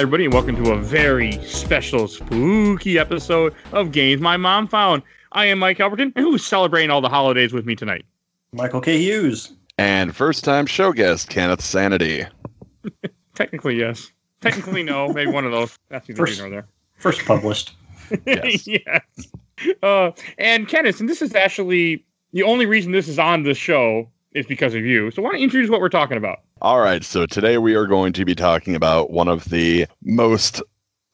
Hi, everybody, and welcome to a very special, spooky episode of Games My Mom Found. I am Mike Albertin, and who's celebrating all the holidays with me tonight? Michael K. Hughes. And first time show guest, Kenneth Sanity. Technically, yes. Technically, no. Maybe one of those. That's neither First- here nor there. First published. Yes. yes. Uh, and Kenneth, and this is actually the only reason this is on the show is because of you. So why don't you introduce what we're talking about? All right, so today we are going to be talking about one of the most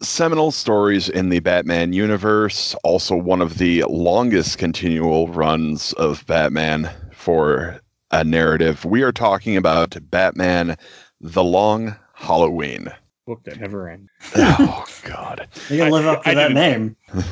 seminal stories in the Batman universe, also one of the longest continual runs of Batman for a narrative. We are talking about Batman The Long Halloween. Book that never ends. oh, God. You can live up to I that didn't- name.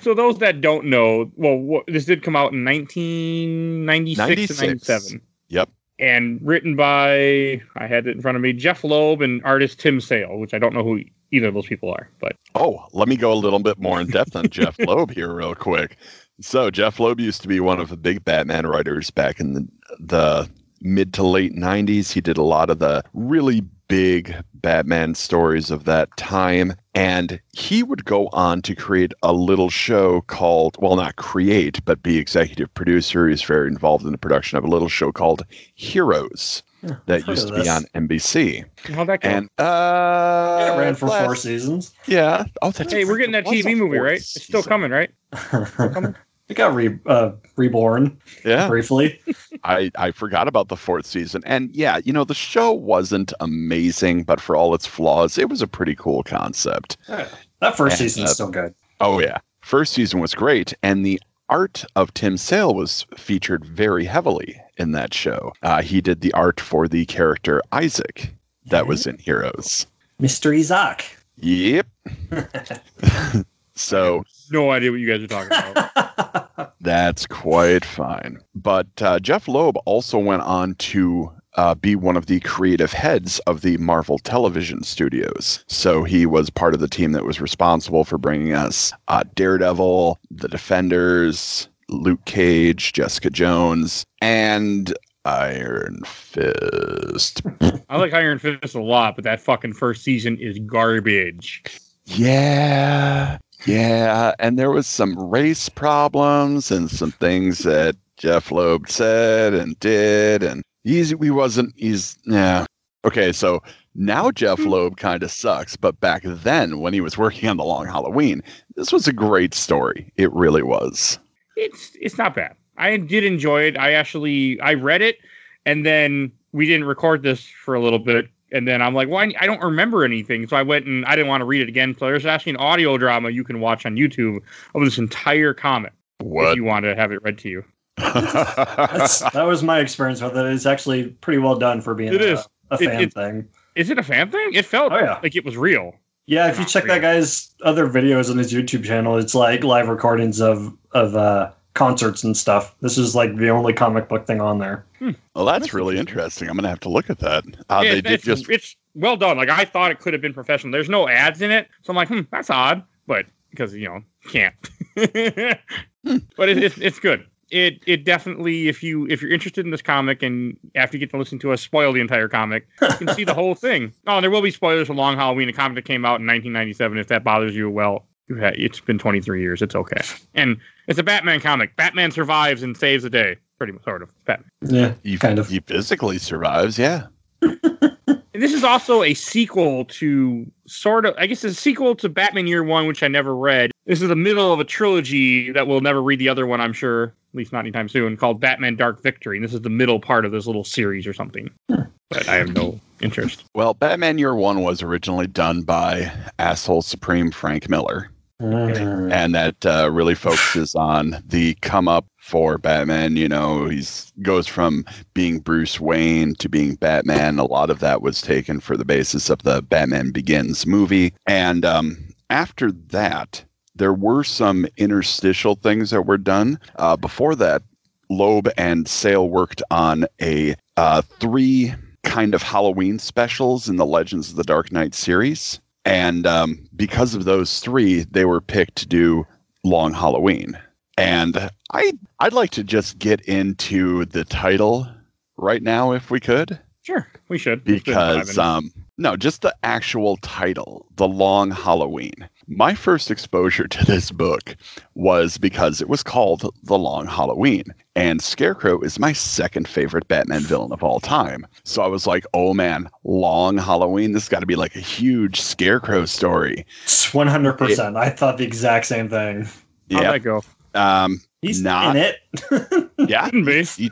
So those that don't know, well, wha- this did come out in 1996 96. and 97. Yep. And written by, I had it in front of me, Jeph Loeb and artist Tim Sale, which I don't know who either of those people are, but Oh, let me go a little bit more in depth on Jeph Loeb here, real quick. So, Jeph Loeb used to be one of the big Batman writers back in the, the mid to late 90s. He did a lot of the really big Batman stories of that time. And he would go on to create a little show called, well, not create, but be executive producer. He's very involved in the production of a little show called Heroes Yeah, that used of to be on NBC. how'd that go? And, uh, It ran for four seasons. Yeah. Oh, that's hey, we're getting that a TV movie, fourth right? It's still season. coming, right? it got re- uh, reborn Yeah. briefly. I, I forgot about the fourth season. And yeah, you know, the show wasn't amazing, but for all its flaws, it was a pretty cool concept. That first And, is uh, still good. Oh, yeah. First season was great. And the art of Tim Sale was featured very heavily in that show. Uh, he did the art for the character Isaac that was in Heroes. Mr. Isaac. Yep. so No idea what you guys are talking about. That's quite fine. But uh, Jeph Loeb also went on to uh, be one of the creative heads of the Marvel television studios. So he was part of the team that was responsible for bringing us uh, Daredevil, The Defenders, Luke Cage, Jessica Jones, and Iron Fist. I like Iron Fist a lot, but that fucking first season is garbage. Yeah. Yeah. And there was some race problems and some things that Jeph Loeb said and did. And he's, he wasn't, he's, yeah. Okay. So now Jeph hmm. Loeb kind of sucks. But back then, when he was working on The Long Halloween, this was a great story. It really was. It's it's not bad. I did enjoy it. I actually I read it, and then we didn't record this for a little bit, and then I'm like, well, I, I don't remember anything, so I went and I didn't want to read it again. So there's actually an audio drama you can watch on YouTube of this entire comic if What? you want to have it read to you. That was my experience with it. It's actually pretty well done for being It a, is. a fan it- thing. Is it a fan thing? It felt Oh, yeah. like it was real. Yeah, if you Not check that guy's other videos on his YouTube channel, it's like live recordings of of uh, concerts and stuff. This is like the only comic book thing on there. well, that's really interesting. I'm going to have to look at that. Uh, Yeah, they did it's, just it's well done. Like I thought it could have been professional. There's no ads in it, so I'm like, hmm, that's odd. But because you know, can't. but it, it's it's good. It it definitely if you if you're interested in this comic and after you get to listen to us spoil the entire comic, you can see the whole thing. Oh, there will be spoilers for Long Halloween, a comic that came out in 1997. If that bothers you, well, you ha- it's been 23 years. It's okay. And it's a Batman comic. Batman survives and saves the day. Pretty much, sort of. Batman. Yeah, he, kind of. he physically survives. Yeah. And this is also a sequel to sort of, I guess, it's a sequel to Batman Year One, which I never read. This is the middle of a trilogy that we'll never read the other one, I'm sure, at least not anytime soon, called Batman Dark Victory. And this is the middle part of this little series or something. Hmm. But I have no interest. Well, Batman Year One was originally done by asshole supreme Frank Miller, Mm. and that uh, really focuses on the come up for Batman. You know, he's goes from being Bruce Wayne to being Batman. A lot of that was taken for the basis of the Batman Begins movie, and um, after that, there were some interstitial things that were done. Uh, before that, Loeb and Sale worked on a uh, three kind of Halloween specials in the Legends of the Dark Knight series. And um, because of those three, they were picked to do Long Halloween. And I I'd like to just get into the title right now if we could Sure, we should. It's been five because um No, just the actual title, The Long Halloween. My first exposure to this book was because it was called The Long Halloween, and Scarecrow is my second favorite Batman villain of all time. So I was like, oh man, Long Halloween, this got to be like a huge Scarecrow story. It's one hundred percent. I thought the exact same thing. How'd Yeah. that go? Um, He's Not- in it. yeah. Couldn't he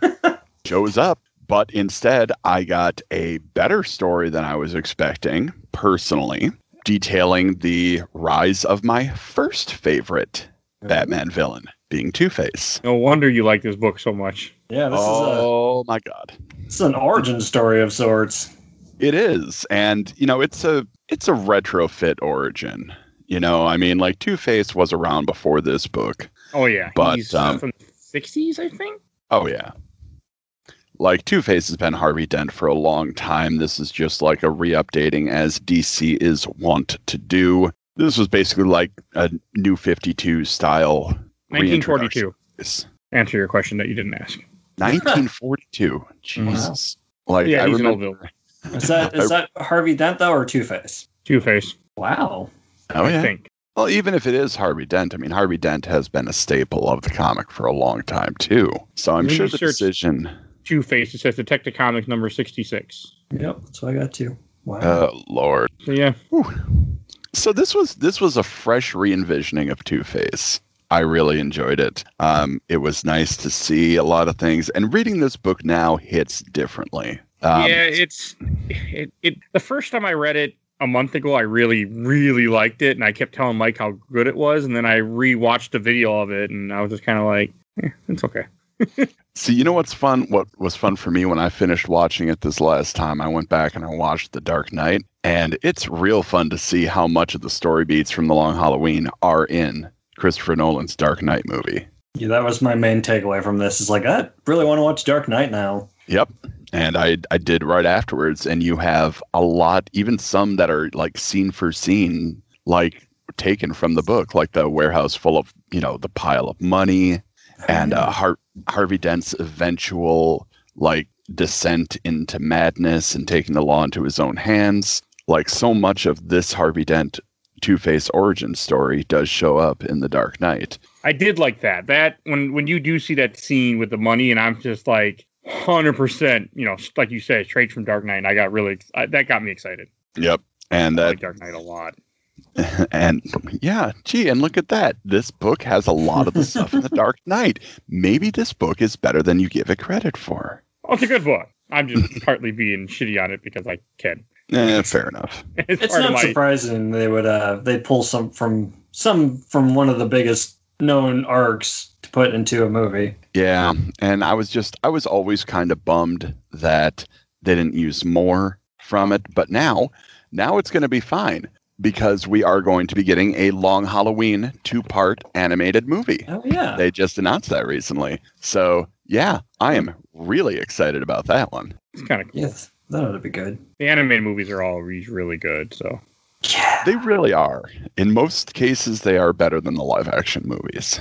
shows up. But instead, I got a better story than I was expecting, personally, detailing the rise of my first favorite Batman villain, being Two Face. No wonder you like this book so much. Yeah, this Oh my God. is a this is an origin story of sorts. It is. And, you know, it's a it's a retrofit origin. You know, I mean, like Two Face was around before this book. Oh yeah, But, he's um, from the '60s, I think. Oh yeah. Like Two Face has been Harvey Dent for a long time. This is just like a re-updating as DC is wont to do. This was basically like a new 52 style 1942. Answer your question that you didn't ask. 1942. Jesus. Like Yeah, I he's an old remember. Is that is that Harvey Dent though, or Two Face? Two Face. Wow. Oh I yeah. think. Well, even if it is Harvey Dent, I mean Harvey Dent has been a staple of the comic for a long time too. So I'm When sure the search- decision. Two Face. It says Detective Comics number 66. Yep, so I got two. Wow. Oh Lord. So yeah, So this was this was a fresh re-envisioning of Two Face. I really enjoyed it. Um, it was nice to see a lot of things, and reading this book now hits differently. Um, yeah. It's it, it. The first time I read it a month ago, I really really liked it, and I kept telling Mike how good it was, and then I rewatched a video of it, and I was just kind of like, eh, it's okay. See, you know what's fun? What was fun for me when I finished watching it this last time? I went back and I watched The Dark Knight, and it's real fun to see how much of the story beats from The Long Halloween are in Christopher Nolan's Dark Knight movie. yeah, that was my main takeaway from this. Is like I really want to watch Dark Knight now. Yep. And I I did right afterwards and you have a lot even some that are like scene for scene like taken from the book like the warehouse full of, you know, the pile of money and uh, Har- Harvey Dent's eventual like descent into madness and taking the law into his own hands. Like so much of this Harvey Dent Two-Face origin story does show up in The Dark Knight. I did like that. That when when you do see that scene with the money, and I'm just like hundred percent, you know, like you said, straight from Dark Knight. And I got really I, that got me excited. Yep. And I that like Dark Knight a lot. and yeah, gee, and look at that. This book has a lot of the stuff in the Dark Knight. Maybe this book is better than you give it credit for. Oh, it's a good book. I'm just partly being shitty on it because I can. Eh, fair enough. It's, It's not my. surprising they would uh they pull some from some from one of the biggest known arcs to put into a movie. Yeah, and I was just I was always kind of bummed that they didn't use more from it, but now now it's going to be fine because we are going to be getting a Long Halloween two-part animated movie. Oh yeah. They just announced that recently. So, yeah, I am really excited about that one. It's kind of yes, that ought to be good. the animated movies are always really good. So Yeah. They really are. In most cases, they are better than the live action movies.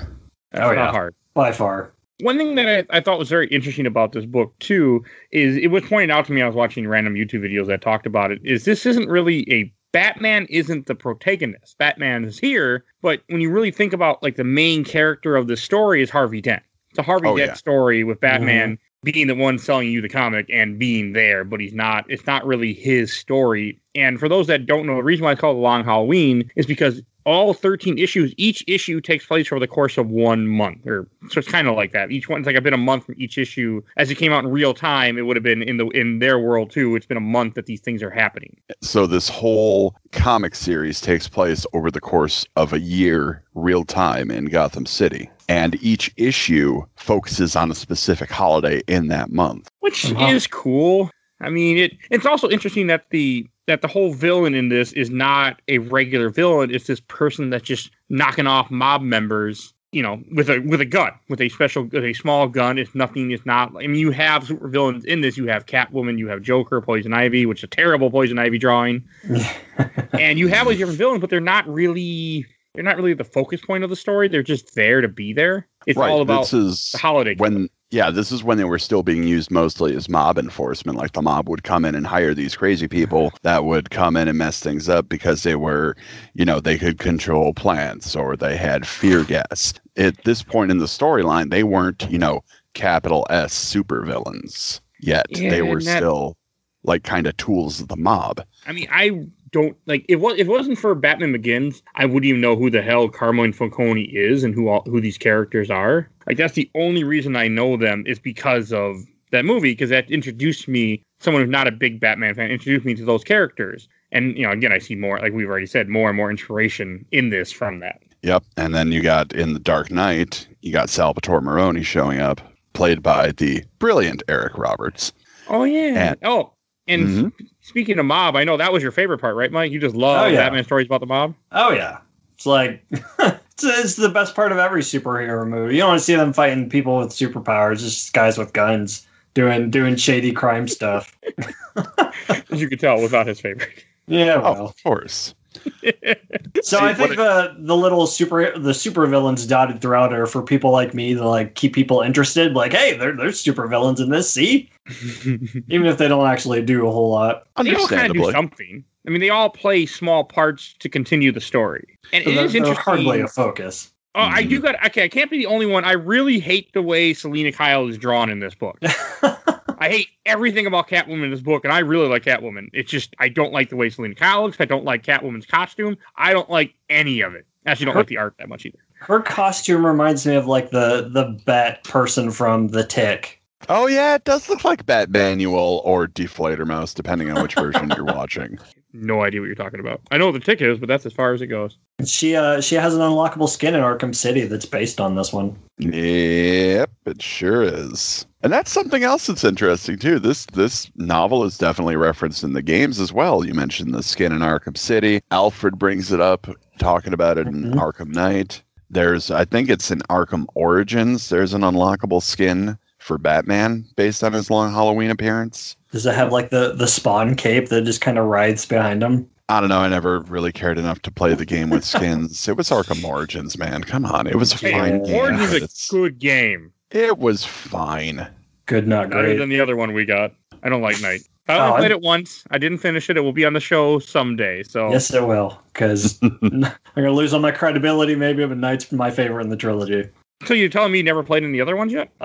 that's Oh, not yeah. hard. By far. One thing that I, I thought was very interesting about this book too is it was pointed out to me. I was watching random YouTube videos that talked about it. Is this isn't really a Batman isn't the protagonist. Batman is here, but when you really think about like the main character of the story is Harvey Dent. It's a Harvey Oh, Dent yeah. story with Batman mm-hmm. being the one selling you the comic and being there, but he's not. It's not really his story. And for those that don't know, the reason why it's called Long Halloween is because all 13 issues, each issue takes place over the course of one month. Or so it's kind of like that. Each one's like a bit a month from each issue. As it came out in real time, it would have been in the in their world too. It's been a month that these things are happening. So, this whole comic series takes place over the course of a year, real time in Gotham City. And each issue focuses on a specific holiday in that month. which Uh-huh. is cool. I mean, it it's also interesting that the that the whole villain in this is not a regular villain. It's this person that's just knocking off mob members, you know, with a with a gun, with a special, with a small gun. It's nothing. It's not. I mean, you have super villains in this. You have Catwoman. You have Joker, Poison Ivy, which is a terrible Poison Ivy drawing, and you have all these different villains, but they're not really. They're not really the focus point of the story. They're just there to be there. It's all about this is the holiday. when Yeah, this is when they were still being used mostly as mob enforcement. Like the mob would come in and hire these crazy people that would come in and mess things up because they were, you know, they could control plants or they had fear gas. At this point in the storyline, they weren't, you know, capital S supervillains yet. Yeah, they were that- still like kind of tools of the mob. I mean, I don't like if was if it wasn't for Batman Begins, I wouldn't even know who the hell Carmine Falcone is and who all who these characters are. Like that's the only reason I know them is because of that movie because that introduced me someone who's not a big Batman fan introduced me to those characters. And you know, again, I see more like we've already said, more and more inspiration in this from that. Yep. And then you got in the Dark Knight, you got Salvatore Maroni showing up, played by the brilliant Eric Roberts. Oh yeah. And- oh, and Mhm. speaking of mob, I know that was your favorite part, right, Mike? You just love Oh, yeah. Batman stories about the mob. Oh yeah, it's like it's, it's the best part of every superhero movie. You don't want to see them fighting people with superpowers, just guys with guns doing doing shady crime stuff. As you could tell, was not his favorite. Yeah, Oh, well. of course. So See, I think what the the little super the super villains dotted throughout are for people like me to like keep people interested. Like, hey, there, there's super villains in this. See, even if they don't actually do a whole lot. they all kind of do something. I mean, they all play small parts to continue the story. And So it they're, is they're interesting. hardly a focus. oh, I do got okay. I can't be the only one. I really hate the way Selina Kyle is drawn in this book. I hate everything about Catwoman in this book, and I really like Catwoman. It's just I don't like the way Selina Kyle looks. I don't like Catwoman's costume. I don't like any of it. Actually, don't like the art that much either. Her costume reminds me of like the the bat person from The Tick. Oh yeah, it does look like Batmanuel or Die Fledermaus, depending on which version you're watching. No idea what you're talking about. I know what the tick is, but that's as far as it goes. She uh she has an unlockable skin in Arkham City that's based on this one. Yep, it sure is. And that's something else that's interesting too. This this novel is definitely referenced in the games as well. You mentioned the skin in Arkham City. Alfred brings it up, talking about it in Mhm. Arkham Knight. There's I think it's in Arkham Origins. There's an unlockable skin for Batman based on his long Halloween appearance. Does it have like the the spawn cape that just kind of rides behind him? I don't know. I never really cared enough to play the game with skins. it was Arkham Origins, man. Come on. It was a Hey, fine game. Origins is a good game. It was fine. Good, not Better great. than the other one we got. I don't like Knight. I Oh, only I'm- played it once. I didn't finish it. It will be on the show someday. So Yes, it will, because I'm gonna lose all my credibility. Maybe, but Knight's my favorite in the trilogy. So you're telling me you never played any the other ones yet?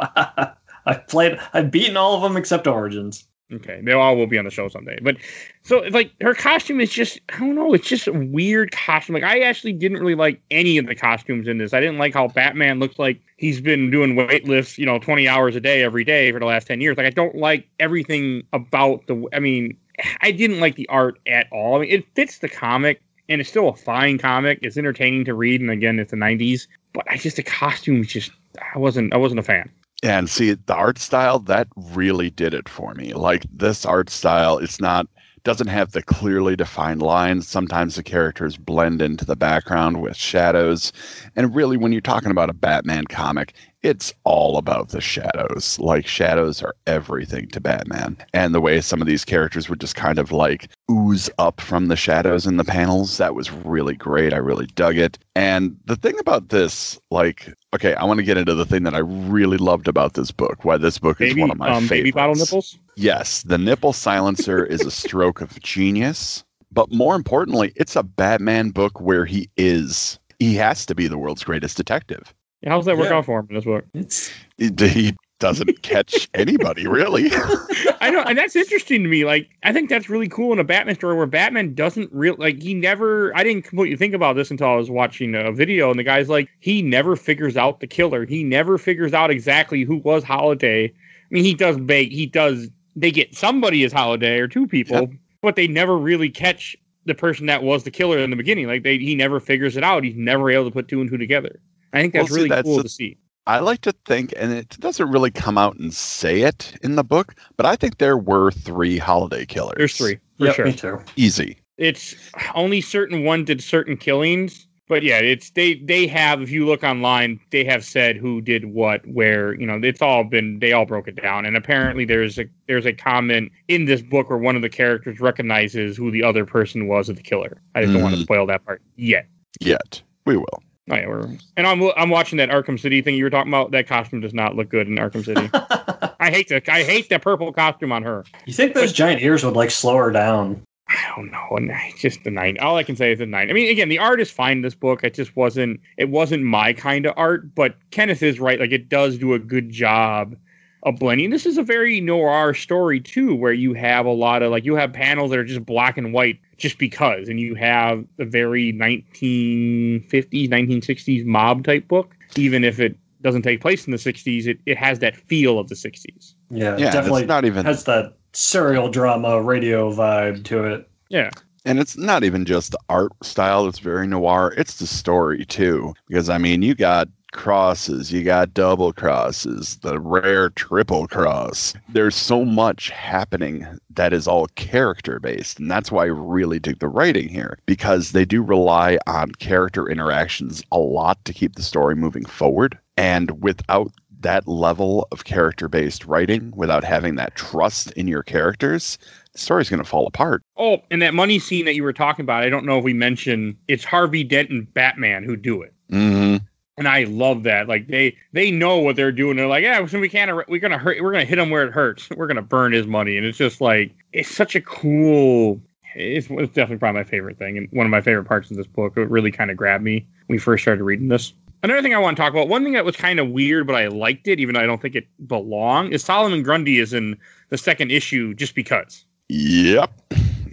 I've played, I've beaten all of them except Origins. Okay, they all will be on the show someday. But so like her costume is just I don't know, it's just a weird costume. Like I actually didn't really like any of the costumes in this. I didn't like how Batman looks like he's been doing weight lifts, you know, 20 hours a day every day for the last 10 years. Like I don't like everything about the I mean, I didn't like the art at all. I mean, it fits the comic and it's still a fine comic. It's entertaining to read and again, it's the 90s, but I just the costumes just I wasn't I wasn't a fan. And see, the art style that really did it for me. Like this art style, it's not doesn't have the clearly defined lines. Sometimes the characters blend into the background with shadows. And really, when you're talking about a Batman comic, it's all about the shadows. Like shadows are everything to Batman. And the way some of these characters would just kind of like ooze up from the shadows in the panels, that was really great. I really dug it. And the thing about this, like, okay, I want to get into the thing that I really loved about this book. Why this book is one of my um favorites. baby bottle nipples. Yes, the nipple silencer is a stroke of genius. But more importantly, it's a Batman book where he is. He has to be the world's greatest detective. Yeah, how's that work Yeah. out for him in this book? It's He, he doesn't catch anybody, really. I know, and that's interesting to me. Like, I think that's really cool in a Batman story where Batman doesn't real like he never. I didn't completely think about this until I was watching a video, and the guy's like, he never figures out the killer. He never figures out exactly who was Holiday. I mean, he does bake. He does. They get somebody as Holiday or two people, Yep. but they never really catch the person that was the killer in the beginning. Like, they he never figures it out. He's never able to put two and two together. I think that's Well, see, really that's cool the- to see. I like to think, and it doesn't really come out and say it in the book, but I think there were three holiday killers. There's three for yep, sure. me too. Easy. it's only certain one did certain killings but yeah it's they they have if you look online they have said who did what where you know it's all been they all broke it down and apparently there's a there's a comment in this book where one of the characters recognizes who the other person was of the killer i just don't want to Mm. spoil that part yet Yet. We will. Oh yeah, we're and I'm I'm watching that Arkham City thing you were talking about. That costume does not look good in Arkham City. I hate the I hate the purple costume on her. you think those giant ears would like slow her down? I don't know. And I- just the nine. All I can say is the nine. I mean, again, the art is fine. in This book, it just wasn't. It wasn't my kind of art. But Kenneth is right. Like it does do a good job of blending. This is a very noir story too, where you have a lot of like you have panels that are just black and white just because, and you have a very 1950s, 1960s mob type book. Even if it doesn't take place in the 60s, it, it has that feel of the 60s. Yeah, Yeah, definitely it's not even has that serial drama radio vibe to it. Yeah. And it's not even just the art style that's very noir, it's the story too. Because I mean, you got crosses, you got double crosses, the rare triple cross. There's so much happening that is all character based. And that's why I really dig the writing here because they do rely on character interactions a lot to keep the story moving forward. And without that level of character based writing, without having that trust in your characters, the story's going to fall apart. Oh, and that money scene that you were talking about, I don't know if we mentioned it's Harvey Dent and Batman who do it. hmm And I love that. Like they they know what they're doing. They're like, yeah, so we can't. We're gonna hurt. We're gonna hit him where it hurts. We're gonna burn his money. And it's just like it's such a cool. It's, it's definitely probably my favorite thing and one of my favorite parts of this book. It really kind of grabbed me when we first started reading this. Another thing I want to talk about, one thing that was kind of weird, but I liked it, even though I don't think it belonged, is Solomon Grundy is in the second issue just because. Yep.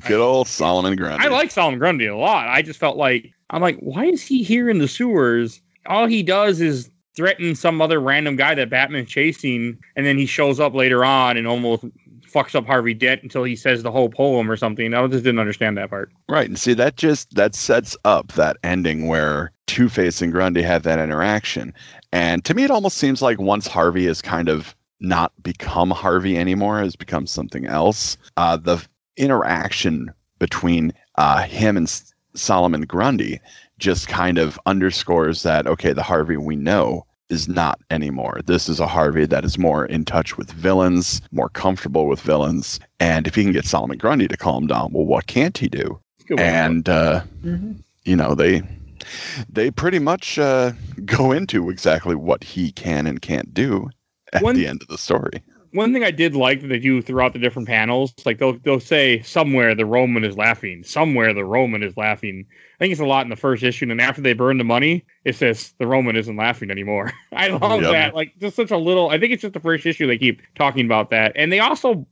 Good old Solomon Grundy. I like Solomon Grundy a lot. I just felt like I'm like, why is he here in the sewers? All he does is threaten some other random guy that Batman's chasing, and then he shows up later on and almost fucks up Harvey Dent until he says the whole poem or something. I just didn't understand that part. Right. And see that just that sets up that ending where Two Face and Grundy have that interaction. And to me it almost seems like once Harvey has kind of not become Harvey anymore, has become something else. Uh the interaction between uh him and Solomon Grundy just kind of underscores that okay, the Harvey we know is not anymore. This is a Harvey that is more in touch with villains, more comfortable with villains. And if he can get Solomon Grundy to calm down, well, what can't he do? It's a good way to And uh, you know they they pretty much uh, go into exactly what he can and can't do at One- the end of the story. One thing I did like that they do throughout the different panels, like they'll they'll say somewhere the Roman is laughing, somewhere the Roman is laughing. I think it's a lot in the first issue, and then after they burn the money, it says the Roman isn't laughing anymore. I love Yep. that. Like just such a little. I think it's just the first issue they keep talking about that, and they also,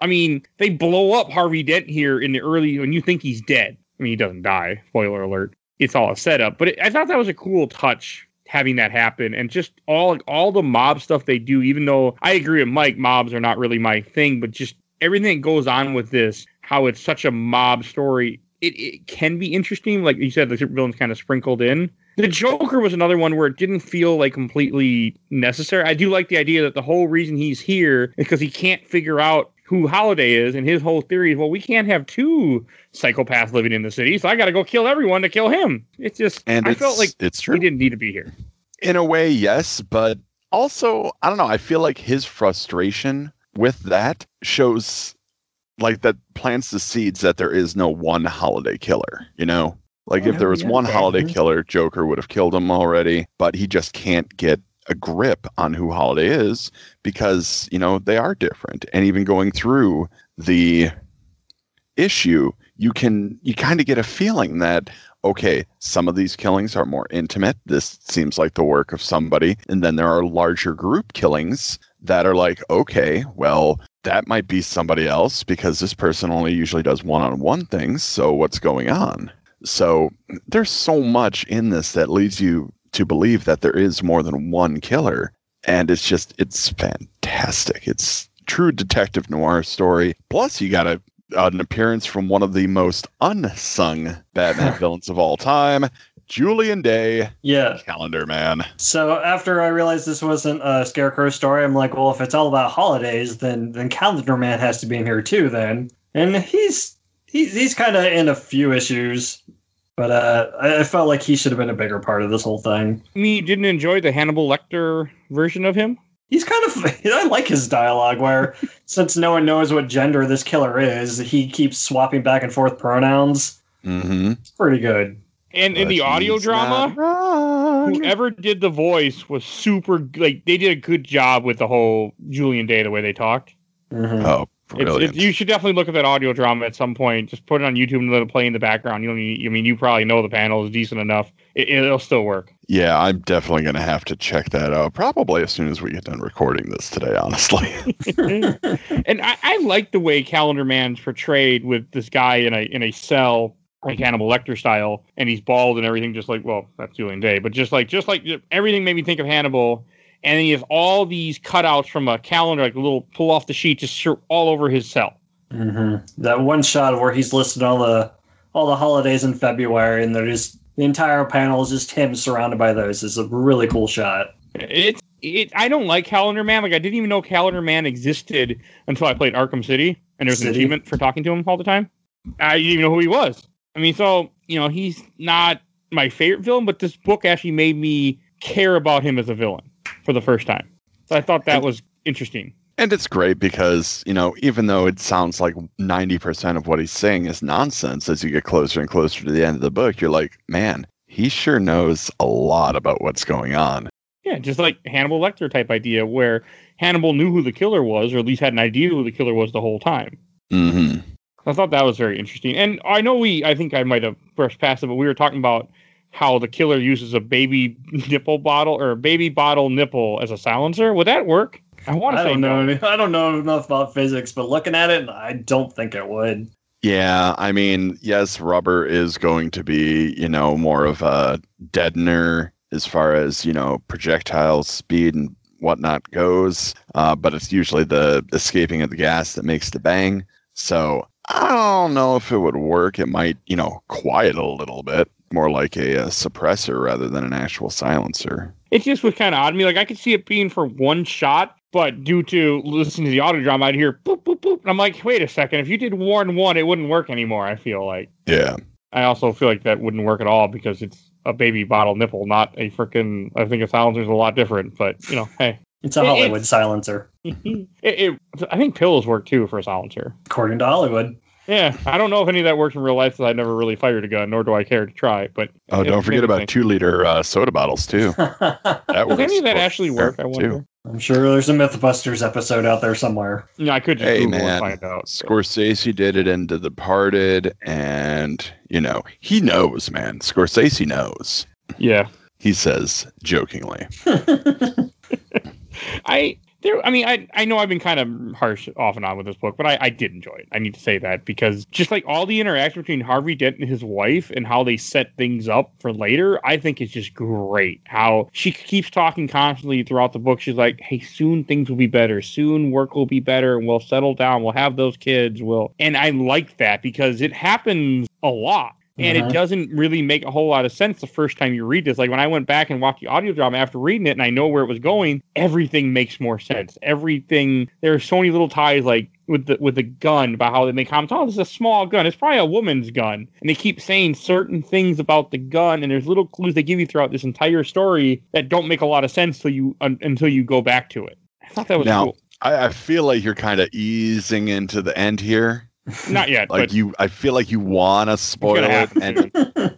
I mean, they blow up Harvey Dent here in the early when you think he's dead. I mean, he doesn't die. Spoiler alert. It's all a setup, but it, I thought that was a cool touch having that happen. And just all all the mob stuff they do even though i agree with mike mobs are not really my thing but just everything that goes on with this how it's such a mob story it, it can be interesting. Like you said the supervillains kind of sprinkled in. The joker was another one where it didn't feel like completely necessary. I do like the idea that the whole reason he's here is because he can't figure out who holiday is and his whole theory is well we can't have two psychopaths living in the city so i gotta go kill everyone to kill him it's just And i it's, felt like it's true. he didn't need to be here In a way, yes, but also, I don't know. I feel like his frustration with that shows like that plants the seeds that there is no one holiday killer, you know? Like if Oh, there was yeah, one okay. holiday killer, Joker would have killed him already, but he just can't get a grip on who Holiday is because, you know, they are different. And even going through the issue, you can you kind of get a feeling that okay, some of these killings are more intimate. This seems like the work of somebody. And then there are larger group killings that are like, okay, well, that might be somebody else because this person only usually does one on one things. So what's going on? So there's so much in this that leads you to believe that there is more than one killer. And it's just, it's fantastic. It's true detective noir story. Plus, you got a an appearance from one of the most unsung Batman villains of all time, Julian Day, Yeah. Calendar Man. So after I realized this wasn't a Scarecrow story, I'm like, well, if it's all about holidays, then then Calendar Man has to be in here too. Then, and he's he's he's kind of in a few issues, but uh, I, I felt like he should have been a bigger part of this whole thing. I mean, you didn't enjoy the Hannibal Lecter version of him? He's kind of I like his dialogue where since no one knows what gender this killer is, he keeps swapping back and forth pronouns. Mm-hmm. It's pretty good. And in the audio drama, whoever did the voice was super. Like they did a good job with the whole Julian Day, the way they talked. Mhm. Oh, It's, brilliant. it's, you should definitely look at that audio drama at some point. Just put it on YouTube and let it play in the background. You don't I mean, you probably know the panel is decent enough. It, it'll still work. yeah, I'm definitely going to have to check that out. Probably as soon as we get done recording this today, honestly. and I, I like the way Calendar Man's portrayed with this guy in a in a cell, like Hannibal Lecter style, and he's bald and everything, just like well, that's Julian Day, but just like just like everything made me think of Hannibal. And he has all these cutouts from a calendar, like a little pull off the sheet, just all over his cell. Mhm. That one shot where he's listed all the all the holidays in February, and they're just the entire panel is just him surrounded by those. Is a really cool shot. It's it. I don't like Calendar Man. Like I didn't even know Calendar Man existed until I played Arkham City, and there was an achievement for talking to him all the time. I didn't even know who he was. I mean, so you know, he's not my favorite villain, but this book actually made me care about him as a villain for the first time. So I thought that was interesting. And it's great because, you know, even though it sounds like 90% of what he's saying is nonsense as you get closer and closer to the end of the book, you're like, man, he sure knows a lot about what's going on. Yeah, just like Hannibal Lecter type idea, where Hannibal knew who the killer was, or at least had an idea who the killer was the whole time. hmm I thought that was very interesting. And I know we, I think I might have brushed past it, but we were talking about how the killer uses a baby nipple bottle or a baby bottle nipple as a silencer. Would that work? I want to I say don't no. know. I don't know enough about physics, but looking at it, I don't think it would. Yeah, I mean, yes, rubber is going to be, you know, more of a deadener as far as, you know, projectile speed and whatnot goes. Uh, but it's usually the escaping of the gas that makes the bang. So I don't know if it would work. It might, you know, quiet a little bit, more like a, uh suppressor rather than an actual silencer. It just was kind of odd to me. Like I could see it being for one shot, but due to listening to the audio drama, I'd hear boop boop boop. And I'm like, wait a second. If you did one one, it wouldn't work anymore. I feel like. Yeah. I also feel like that wouldn't work at all because it's a baby bottle nipple, not a freaking. I think a silencer is a lot different, but you know, hey. It's a It- Hollywood silencer, it, it, I think pills work too for a silencer. according to Hollywood. Yeah, I don't know if any of that works in real life because I never really fired a gun, nor do I care to try. But Oh, don't forget about two liter uh, soda bottles too. That Does works any of that actually work? I too. wonder. I'm sure there's a MythBusters episode out there somewhere. No, I could just Hey, Google man. and find out. but- Scorsese did it in The Departed, and you know he knows, man. Scorsese knows. Yeah, He says jokingly. I there. I mean, I I know I've been kind of harsh off and on with this book, but I, I did enjoy it. I need to say that because just like all the interaction between Harvey Dent and his wife and how they set things up for later, I think is just great. How she keeps talking constantly throughout the book. She's like, "Hey, soon things will be better. Soon work will be better, and we'll settle down. We'll have those kids. We'll." And I like that because it happens a lot. And it mm-hmm. doesn't really make a whole lot of sense the first time you read this. Like when I went back and watched the audio drama after reading it and I know where it was going, everything makes more sense. Everything there are so many little ties like with the with the gun about how they make comments. Oh, this is a small gun. It's probably a woman's gun. And they keep saying certain things about the gun, and there's little clues they give you throughout this entire story that don't make a lot of sense till you un, until you go back to it. I thought that was Now- cool. I, I feel like you're kind of easing into the end here. Not yet, Like but you, I feel like you want to spoil it, and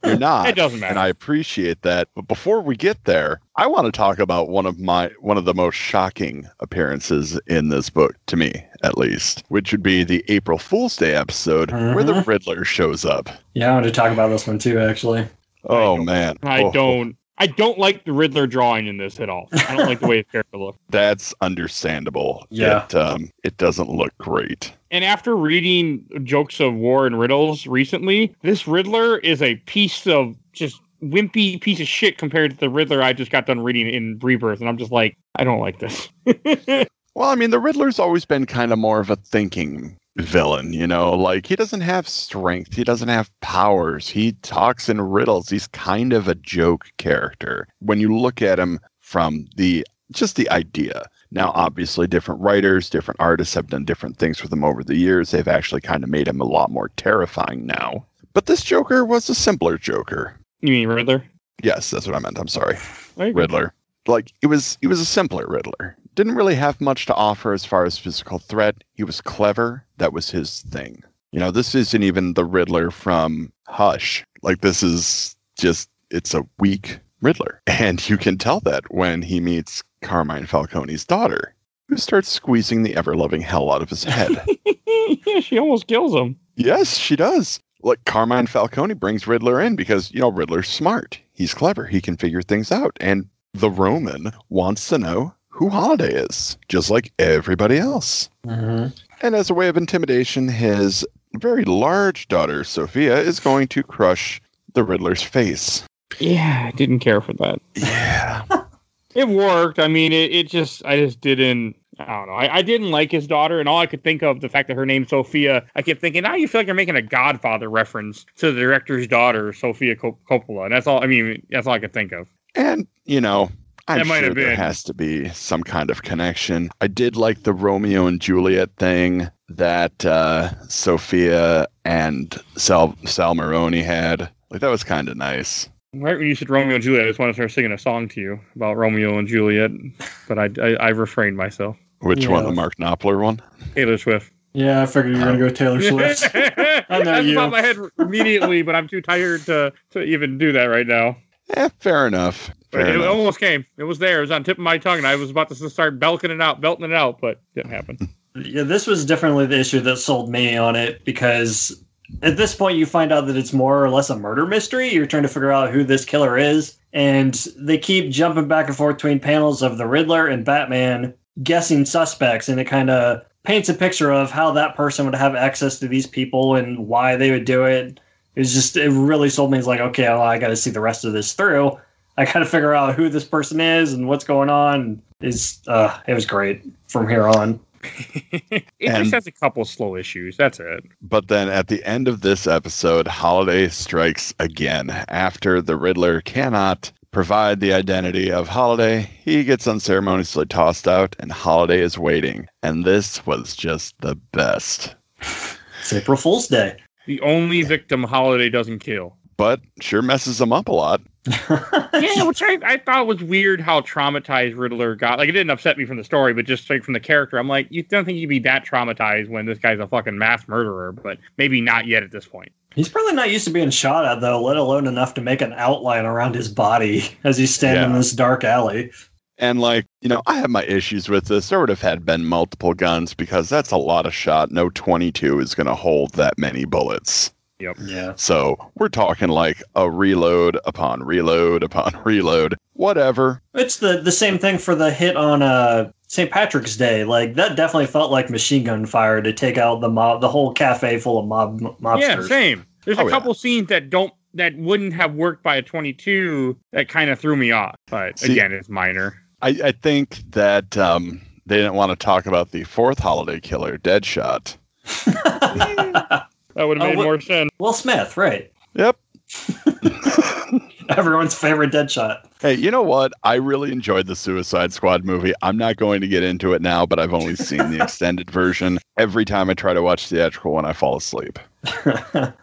you're not. it doesn't matter. and I appreciate that. But before we get there, I want to talk about one of my one of the most shocking appearances in this book, to me at least, which would be the April Fool's Day episode where the Mhm. Riddler shows up. Yeah, I want to talk about this one too, actually. Oh don't- man, I Oh, don't. I don't like the Riddler drawing in this at all. I don't like the way his character looks. That's understandable. Yeah. it, um, it doesn't look great. And after reading Jokes of War and Riddles recently, this Riddler is a piece of just wimpy piece of shit compared to the Riddler I just got done reading in Rebirth. And I'm just like, I don't like this. Well, I mean, the Riddler's always been kind of more of a thinking villain, you know, like he doesn't have strength, he doesn't have powers, he talks in riddles. He's kind of a joke character when you look at him from the just the idea. Now, obviously, different writers, different artists have done different things with him over the years. They've actually kind of made him a lot more terrifying now. But this Joker was a simpler Joker. you mean Riddler? Yes, that's what I meant. I'm sorry. There you go. Riddler. Like it was he was a simpler Riddler. Didn't really have much to offer as far as physical threat. He was clever. That was his thing. You know, this isn't even the Riddler from Hush. Like this is just it's a weak Riddler. And you can tell that when he meets Carmine Falcone's daughter, who starts squeezing the ever loving hell out of his head. yeah, she almost kills him. yes, she does. Like Carmine Falcone brings Riddler in because, you know, Riddler's smart. He's clever. He can figure things out. And the Roman wants to know who Holiday is, just like everybody else. hmm And as a way of intimidation, his very large daughter, Sofia, is going to crush the Riddler's face. Yeah, I didn't care for that. Yeah. It worked. I mean, it, it just, I just didn't. I don't know. I, I didn't like his daughter, and all I could think of the fact that her name's Sofia. I kept thinking, now you feel like you're making a Godfather reference to the director's daughter, Sofia Cop- Coppola, and that's all. I mean, that's all I could think of. And, you know, I'm That might sure have there been. has to be some kind of connection. I did like the Romeo and Juliet thing that uh, Sofia and Sal, Sal Maroni had. Like, that was kind of nice. Right when you said Romeo and Juliet, I just want to start singing a song to you about Romeo and Juliet, but I, I, I refrained myself. Which one? The Mark Knopfler one? Taylor Swift. Yeah, I figured you were gonna go Taylor Swift. I know That's you. about my head immediately, but I'm too tired to, to even do that right now. Eh, fair enough. Fair it enough. almost came. It was there. It was on tip of my tongue, and I was about to start belting it out, belting it out, but didn't happen. Yeah, this was definitely the issue that sold me on it because at this point you find out that it's more or less a murder mystery. You're trying to figure out who this killer is, and they keep jumping back and forth between panels of the Riddler and Batman guessing suspects, and it kind of paints a picture of how that person would have access to these people and why they would do it. It's just it really sold me. It's like okay, well, I got to see the rest of this through. I got to figure out who this person is and what's going on. Is uh, it was great from here on. It And- just has a couple slow issues. That's it. But then at the end of this episode, Holiday strikes again. After the Riddler cannot provide the identity of Holiday, he gets unceremoniously tossed out, and Holiday is waiting. And this was just the best. It's April Fool's Day. The only victim Holiday doesn't kill. But sure messes him up a lot. Yeah, which I, I thought was weird how traumatized Riddler got. Like, it didn't upset me from the story, but just straight from the character. I'm like, you don't think you'd be that traumatized when this guy's a fucking mass murderer, but maybe not yet at this point. He's probably not used to being shot at though, let alone enough to make an outline around his body as he's standing in this dark alley. And like, you know, I have my issues with this. There would have had been multiple guns because that's a lot of shot. No 22 is going to hold that many bullets. Yeah. So we're talking like a reload upon reload upon reload, whatever. It's the the same thing for the hit on uh St. Patrick's Day. Like that definitely felt like machine gun fire to take out the mob, the whole cafe full of mob mobsters. Yeah, same. There's Oh, a yeah. couple scenes that don't that wouldn't have worked by a 22 that kind of threw me off. But See- again, it's minor. I, I think that um, they didn't want to talk about the fourth holiday killer, Deadshot. That would have Oh, made what- more sense. Will Smith, right? Yep. Everyone's favorite Deadshot. Hey, you know what? I really enjoyed the Suicide Squad movie. I'm not going to get into it now, but I've only seen the extended version. Every time I try to watch theatrical one, I fall asleep.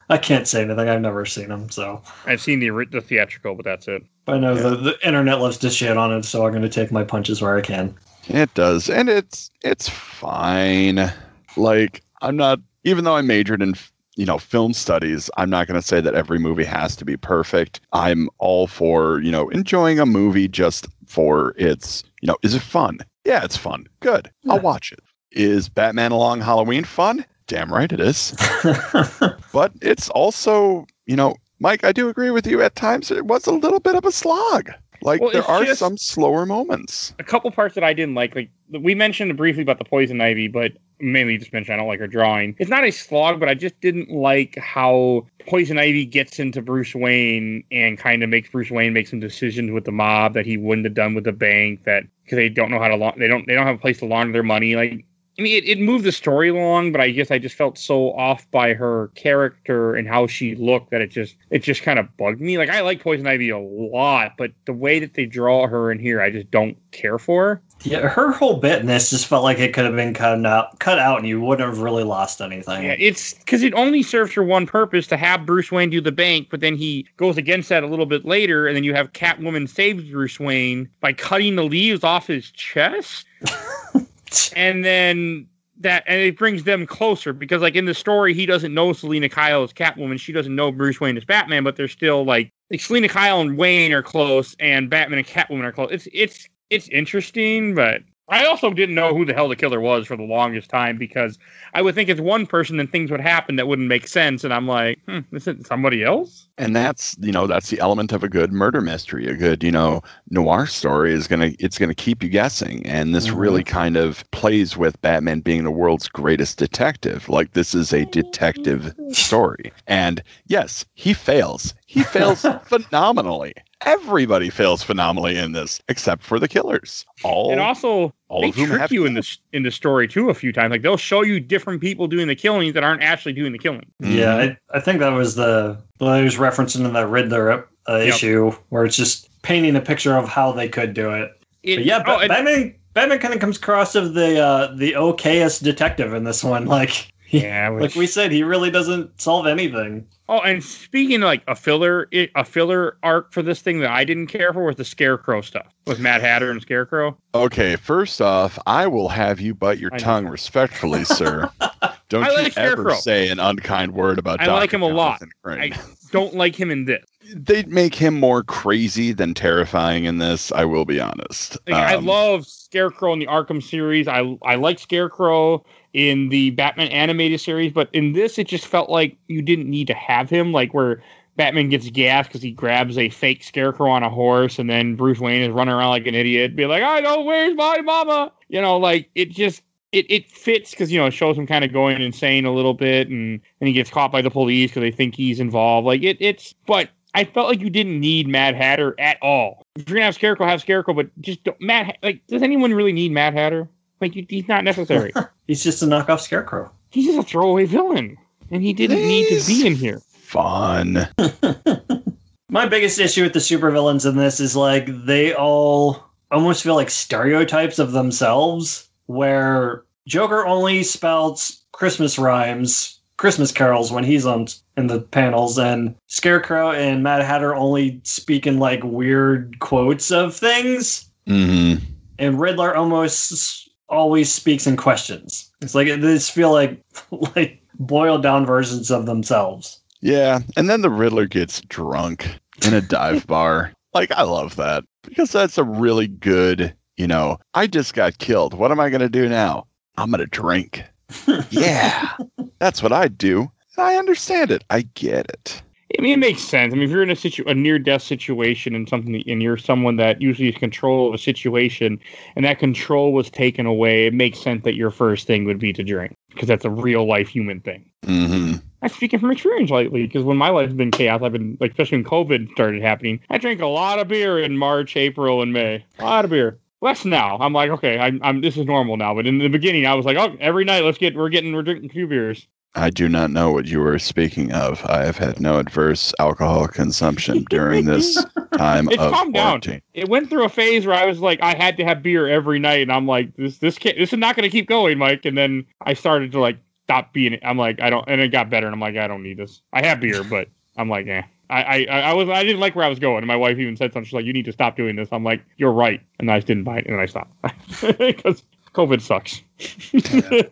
I can't say anything. I've never seen them, so I've seen the, the theatrical, but that's it. but I know the, the internet loves to shit on it, so I'm going to take my punches where I can. It does, and it's it's fine. Like I'm not, even though I majored in you know film studies, I'm not going to say that every movie has to be perfect. I'm all for you know enjoying a movie just for its you know is it fun? Yeah, it's fun. Good, I'll watch it. Is Batman Along Halloween fun? Damn right it is. But it's also you know, Mike, I do agree with you. At times it was a little bit of a slog. Like Well, there are some slower moments. A couple parts that I didn't like, like we mentioned briefly about the poison ivy, but mainly just mentioned I don't like her drawing. It's not a slog, but I just didn't like how poison ivy gets into Bruce Wayne and kind of makes Bruce Wayne make some decisions with the mob that he wouldn't have done with the bank that because they don't know how to la- they don't they don't have a place to launder their money like I mean, it, it moved the story along, but I guess I just felt so off by her character and how she looked that it just it just kind of bugged me. Like I like Poison Ivy a lot, but the way that they draw her in here, I just don't care for. yeah, her whole bit in this just felt like it could have been cut out, cut out, and you wouldn't have really lost anything. Yeah, it's because it only serves for one purpose to have Bruce Wayne do the bank, but then he goes against that a little bit later, and then you have Catwoman saves Bruce Wayne by cutting the leaves off his chest, and then that and it brings them closer because like in the story he doesn't know Selina Kyle is Catwoman, she doesn't know Bruce Wayne is Batman, but they're still like like Selina Kyle and Wayne are close, and Batman and Catwoman are close. It's it's it's interesting, but I also didn't know who the hell the killer was for the longest time because I would think it's one person, then things would happen that wouldn't make sense, and I'm like, hmm, is it somebody else? and that's you know that's the element of a good murder mystery. A good you know noir story is gonna it's gonna keep you guessing and this Mhm. really kind of plays with batman being the world's greatest detective. Like this is a detective story. And yes he fails. He fails phenomenally everybody fails phenomenally in this except for the killers all and also, all they of whom trick have you in the in the story too a few times. Like they'll show you different people doing the killings that aren't actually doing the killing. Yeah, I, I think that was the well, I was referencing in that Riddler uh, Yep. issue where it's just painting a picture of how they could do it. It- But yeah, oh, Ba- and- Batman Batman kind of comes across of the uh, the okayest detective in this one. Like he, yeah, like we said, he really doesn't solve anything. Oh, and speaking of like a filler, a filler arc for this thing that I didn't care for was the Scarecrow stuff with Mad Hatter and Scarecrow. Okay, first off, I will have you bite your I tongue respectfully, sir. Don't I you like ever Scarecrow. say an unkind word about I Dr. like him a lot. I don't like him in this. They make him more crazy than terrifying in this, I will be honest. Like, I Um, love Scarecrow in the Arkham series. I I like Scarecrow in the Batman animated series, but in this, it just felt like you didn't need to have him. Like where Batman gets gassed because he grabs a fake Scarecrow on a horse, and then Bruce Wayne is running around like an idiot, be like, "I know where's my mama," you know, like it just. It, it fits because you know it shows him kind of going insane a little bit and and he gets caught by the police because they think he's involved like it it's but I felt like you didn't need Mad Hatter at all. If you're gonna have Scarecrow, have Scarecrow, but just don't, Mad. Like, does anyone really need Mad Hatter? Like, you, he's not necessary. He's just a knockoff Scarecrow. he's just a throwaway villain, and he didn't need to be in here. fun. My biggest issue with the supervillains in this is like they all almost feel like stereotypes of themselves, where Joker only spouts Christmas rhymes, Christmas carols when he's on in the panels, and Scarecrow and Mad Hatter only speak in like weird quotes of things, hmm and Riddler almost always speaks in questions. It's like they just feel like like boiled down versions of themselves. Yeah, and then the Riddler gets drunk in a dive bar. Like I love that because that's a really good, you know, I just got killed. What am I going to do now? I'm going to drink. yeah. That's what I do. I understand it. I get it. I mean, it makes sense. I mean, if you're in a situ- a near death situation and something, and you're someone that usually has control of a situation, and that control was taken away, it makes sense that your first thing would be to drink because that's a real life human thing. Mhm. I'm speaking from experience lately because when my life has been chaos, I've been like, especially when COVID started happening. I drank a lot of beer in March, April, and May. A lot of beer. Less now. I'm like, okay, I'm, I'm this is normal now. But in the beginning, I was like, oh, every night, let's get, we're getting, we're drinking few beers. I do not know what you were speaking of. I have had no adverse alcohol consumption during this time It's of calmed down. It went through a phase where I was like, I had to have beer every night, and I'm like, this, this can't, this is not going to keep going, Mike. And then I started to like stop being. I'm like, I don't, and it got better, and I'm like, I don't need this. I have beer, but I'm like, eh. I, I, I was, I didn't like where I was going. And my wife even said something. She's like, you need to stop doing this. I'm like, you're right, and I just didn't buy it, and then I stopped because COVID sucks.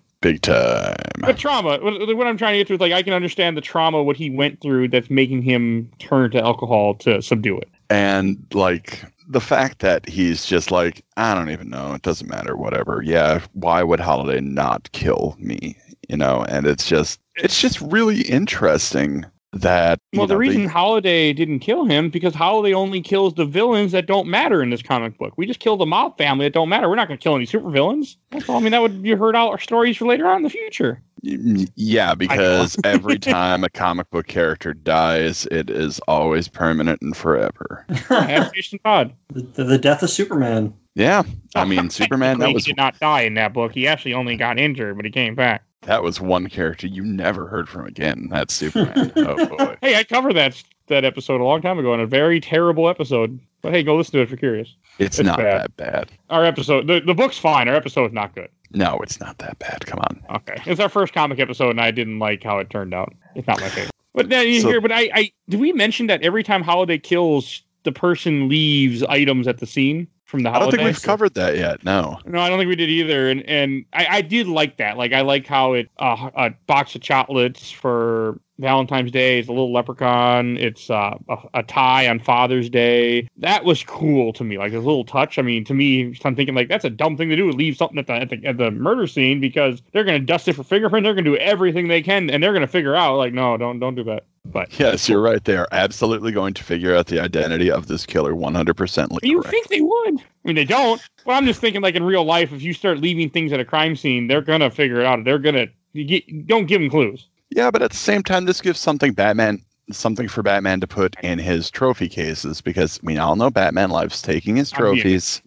Big time. But trauma, what, what I'm trying to get to is like, I can understand the trauma, what he went through that's making him turn to alcohol to subdue it. And like the fact that he's just like, I don't even know, it doesn't matter, whatever. Yeah, why would Holiday not kill me? You know, and it's just it's just really interesting that you Well, the know, they- reason Holiday didn't kill him because Holiday only kills the villains that don't matter in this comic book. We just kill the mob family that don't matter. We're not going to kill any supervillains. That's all. I mean, that would you heard all our stories for later on in the future. Mm, yeah, because every time a comic book character dies, it is always permanent and forever. That's Jason Todd. the, the death of Superman. Yeah, I mean Superman. That was he did not die in that book. He actually only got injured, but he came back. That was one character you never heard from again. That's Superman. oh boy. Hey, I covered that that episode a long time ago in a very terrible episode. But hey, go listen to it if you're curious. It's, It's not bad. that bad. Our episode, the, the book's fine. Our episode's not good. No, it's not that bad. Come on. Okay, it's our first comic episode, and I didn't like how it turned out. It's not my favorite. But then you So- hear, but I, I, do we mention that every time Holiday kills, the person leaves items at the scene from the I don't think we've covered that yet. No. No, I don't think we did either. And and I, I did like that. Like I like how it uh, a box of chocolates for Valentine's Day. It's a little leprechaun. It's uh, a, a tie on Father's Day. That was cool to me. Like a little touch. I mean, to me, I'm thinking like that's a dumb thing to do. Leave something at the at the, at the murder scene because they're gonna dust it for fingerprint. They're gonna do everything they can, and they're gonna figure out like, no, don't don't do that. But Yes, you're right. They are absolutely going to figure out the identity of this killer 100% you think they would? I mean, they don't. But I'm just thinking, like in real life, if you start leaving things at a crime scene, they're gonna figure it out. They're gonna you get, don't give them clues. Yeah, but at the same time, this gives something Batman something for Batman to put in his trophy cases because we all know Batman loves taking his trophies.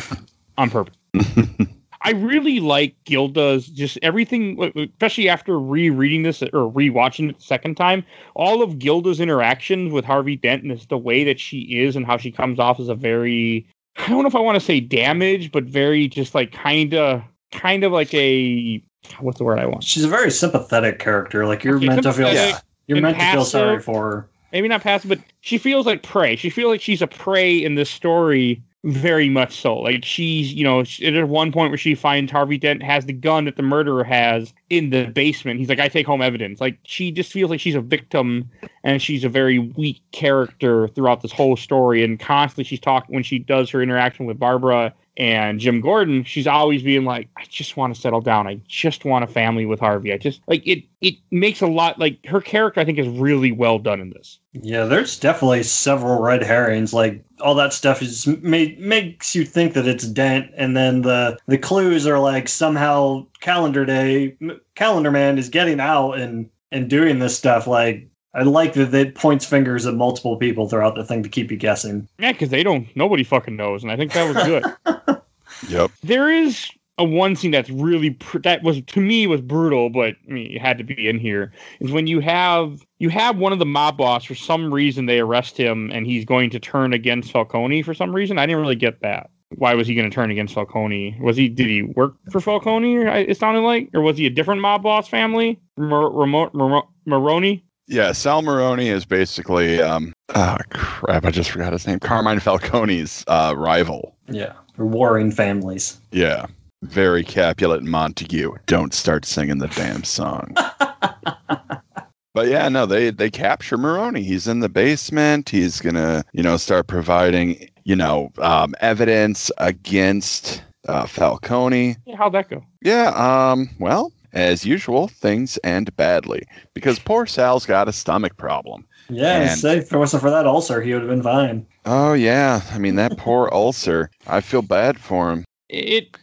on purpose. I really like Gilda's just everything, especially after rereading this or rewatching it the second time. All of Gilda's interactions with Harvey Dent and the way that she is and how she comes off as a very, I don't know if I want to say damaged, but very just like kind of, kind of like a, what's the word I want? She's a very sympathetic character. Like you're Okay, meant to feel. sympathetic You're and meant to feel sorry for her. maybe not passive, but she feels like prey. She feels like she's a prey in this story, very much so. Like she's, you know, at one point where she finds Harvey Dent has the gun that the murderer has in the basement. He's like, I take home evidence. Like she just feels like she's a victim, and she's a very weak character throughout this whole story. And constantly, she's talking when she does her interaction with Barbara and Jim Gordon, she's always being like, I just want to settle down. I just want a family with Harvey. I just like it. It makes a lot like her character. I think is really well done in this. Yeah, there's definitely several red herrings. Like all that stuff is ma- makes you think that it's Dent, and then the the clues are like somehow Calendar Day, Calendar Man is getting out and and doing this stuff. Like I like that it points fingers at multiple people throughout the thing to keep you guessing. Yeah, because they don't. Nobody fucking knows, and I think that was good. Yep. there is a one scene that's really pr- that was to me was brutal, but I mean it had to be in here. Is when you have you have one of the mob boss for some reason they arrest him and he's going to turn against Falcone for some reason. I didn't really get that. Why was he going to turn against Falcone? Was he did he work for Falcone? Or it sounded like, or was he a different mob boss family? Mar- Ramo- Mar- Maroni. Yeah, Sal Maroni is basically um oh crap, I just forgot his name. Carmine Falcone's uh rival. Yeah, warring families. Yeah. Very Capulet and Montague. Don't start singing the damn song. but yeah, no, they they capture Maroni. He's in the basement. He's gonna, you know, start providing, you know, um, evidence against uh, Falcone. Yeah, how'd that go? Yeah, um, well, as usual, things end badly because poor Sal's got a stomach problem. Yeah, And- say if it wasn't for that ulcer, he would have been fine. Oh yeah, I mean that poor ulcer. I feel bad for him. it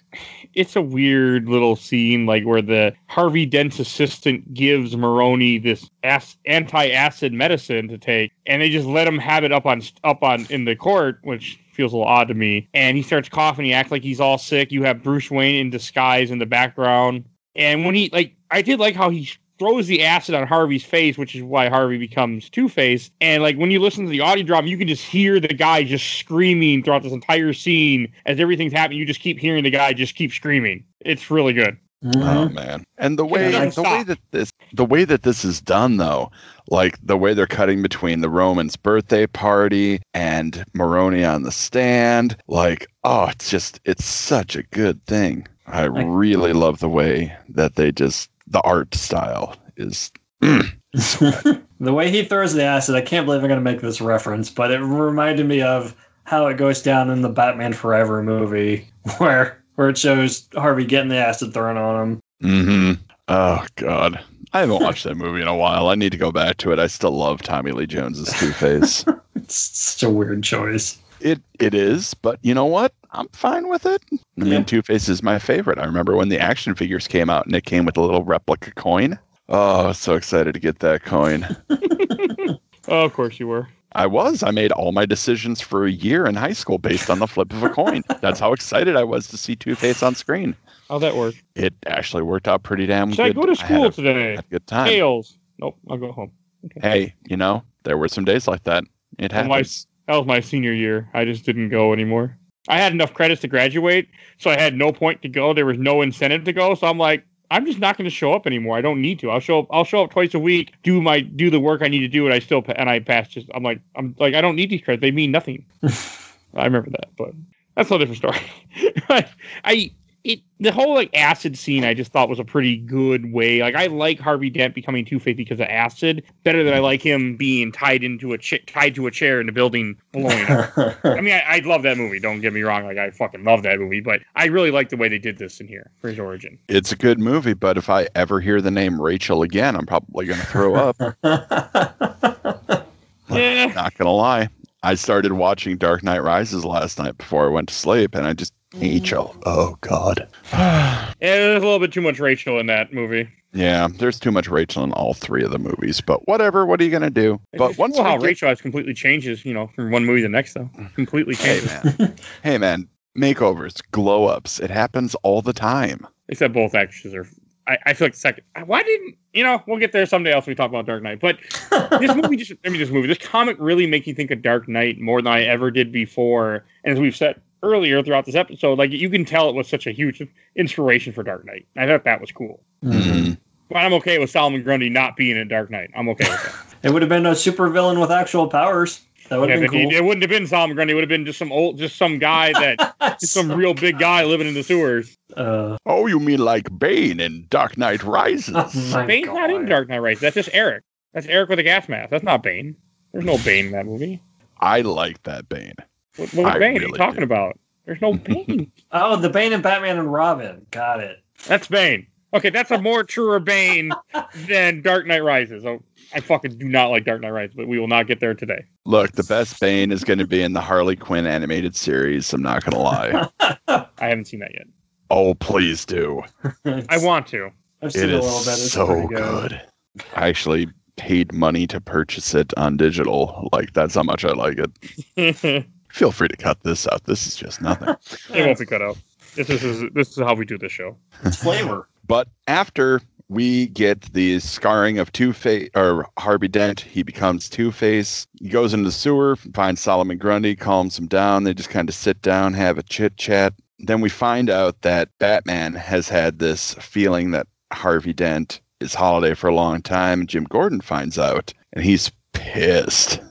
it's a weird little scene like where the Harvey Dent's assistant gives Maroni this ac- anti-acid medicine to take and they just let him have it up on up on in the court which feels a little odd to me and he starts coughing he acts like he's all sick you have Bruce Wayne in disguise in the background and when he like I did like how he throws the acid on Harvey's face, which is why Harvey becomes Two Face. And like when you listen to the audio drama, you can just hear the guy just screaming throughout this entire scene as everything's happening. You just keep hearing the guy just keep screaming. It's really good. Oh Mhm. man. And the way doesn't the way that this the way that this is done though, like the way they're cutting between the Roman's birthday party and Maroni on the stand, like oh, it's just it's such a good thing. I really love the way that they just the art style is mm, the way he throws the acid, I can't believe I'm going to make this reference, but it reminded me of how it goes down in the Batman Forever movie, where where it shows Harvey getting the acid thrown on him. Mm-hmm. Oh god. I haven't watched that movie in a while. I need to go back to it. I still love Tommy Lee Jones's Two Face. It's such a weird choice. It it is, but you know what? I'm fine with it. I Yeah. mean, Two Face is my favorite. I remember when the action figures came out and it came with a little replica coin. Oh, so excited to get that coin. Oh, of course you were. I was. I made all my decisions for a year in high school based on the flip of a coin. That's how excited I was to see Two Face on screen. How'd that work? It actually worked out pretty damn Should I good. go to school a- today? good time. Tails. Nope, I'll go home. Hey, you know, there were some days like that. It happens. That was my senior year. I just didn't go anymore. I had enough credits to graduate, so I had no point to go. There was no incentive to go, so I'm like, I'm just not going to show up anymore. I don't need to. I'll show up. I'll show up twice a week, do my do the work I need to do, and I still and I pass. Just I'm like I'm like I don't need these credits. They mean nothing. I remember that, but that's a whole different story. I it the whole like acid scene I just thought was a pretty good way. Like I like Harvey Dent becoming Two Face because of acid better than I like him being tied into a ch- tied to a chair in a building blowing up. I mean, I, I love that movie. Don't get me wrong. Like I fucking love that movie, but I really like the way they did this in here for his origin. It's a good movie, but if I ever hear the name Rachel again, I'm probably going to throw up. Yeah. Not going to lie. I started watching Dark Knight Rises last night before I went to sleep, and I just Rachel. Oh God. Yeah, there's a little bit too much Rachel in that movie. Yeah, there's too much Rachel in all three of the movies, but whatever. What are you gonna do? It's But once cool how get- Rachel has completely changes, you know, from one movie to the next, though. Completely hey man, hey man, makeovers, glow ups, it happens all the time. Except both actresses are. I, I feel like the second. Why didn't you know? We'll get there someday else. when We talk about Dark Knight, but this movie just. I mean, this movie, this comic really makes you think of Dark Knight more than I ever did before. And as we've said earlier throughout this episode, like you can tell it was such a huge inspiration for Dark Knight. I thought that was cool. Mhm. But I'm okay with Solomon Grundy not being in Dark Knight. I'm okay with that. It would have been a super villain with actual powers. That would have but been he- it wouldn't have been Solomon Grundy. It would have been just some old, just some guy that, just some real big guy living in the sewers. Uh, Oh, you mean like Bane in Dark Knight Rises? oh my Bane's not in Dark Knight Rises. That's just Eric. That's Eric with a gas mask. That's not Bane. There's no Bane in that movie. I like that Bane. What, what Bane? what are you talking do. about? There's no Bane. Oh, the Bane and Batman and Robin. Got it. that's Bane. Okay, that's a more truer Bane than Dark Knight Rises. Oh, I fucking do not like Dark Knight Rises, but we will not get there today. Look, the best Bane is going to be in the Harley Quinn animated series. I'm not going to lie. I haven't seen that yet. oh, please do. I want to. I've seen It a little bit. It's so pretty good. I actually paid money to purchase it on digital. Like that's how much I like it. It Feel free to cut this out. This is just nothing. It won't be cut out. This is this is how we do this show. It's flavor. But after we get the scarring of Two Face or Harvey Dent, he becomes Two Face. He goes into the sewer, finds Solomon Grundy, calms him down. They just kind of sit down, have a chit chat. Then we find out that Batman has had this feeling that Harvey Dent is Holiday for a long time. Jim Gordon finds out, and he's pissed.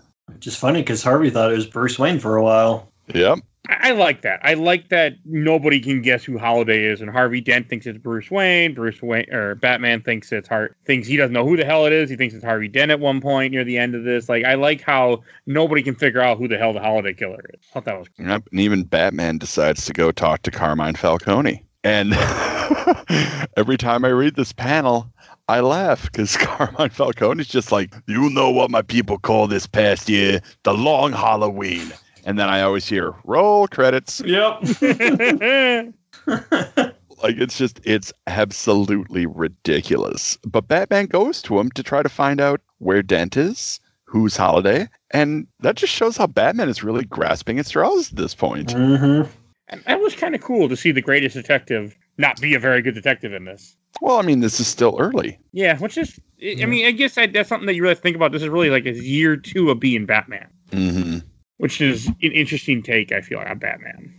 Just funny because Harvey thought it was Bruce Wayne for a while. Yep. I, I like that. I like that nobody can guess who Holiday is, and Harvey Dent thinks it's Bruce Wayne. Bruce Wayne or Batman thinks it's Har thinks he doesn't know who the hell it is. He thinks it's Harvey Dent at one point near the end of this. Like I like how nobody can figure out who the hell the Holiday Killer is. I thought that was cool. Yep. And even Batman decides to go talk to Carmine Falcone. And every time I read this panel, I laugh because Carmine Falcone is just like, you know what my people call this past year? The long Halloween. And then I always hear roll credits. Yep. Like it's just, it's absolutely ridiculous. But Batman goes to him to try to find out where Dent is, who's Holiday. And that just shows how Batman is really grasping at straws at this point. Mm-hmm. and that was kind of cool to see the greatest detective not be a very good detective in this. Well, I mean, this is still early. Yeah, which is, I Yeah. mean, I guess that, that's something that you really think about. This is really like a year two of being Batman. hmm which is an interesting take. I feel like on Batman.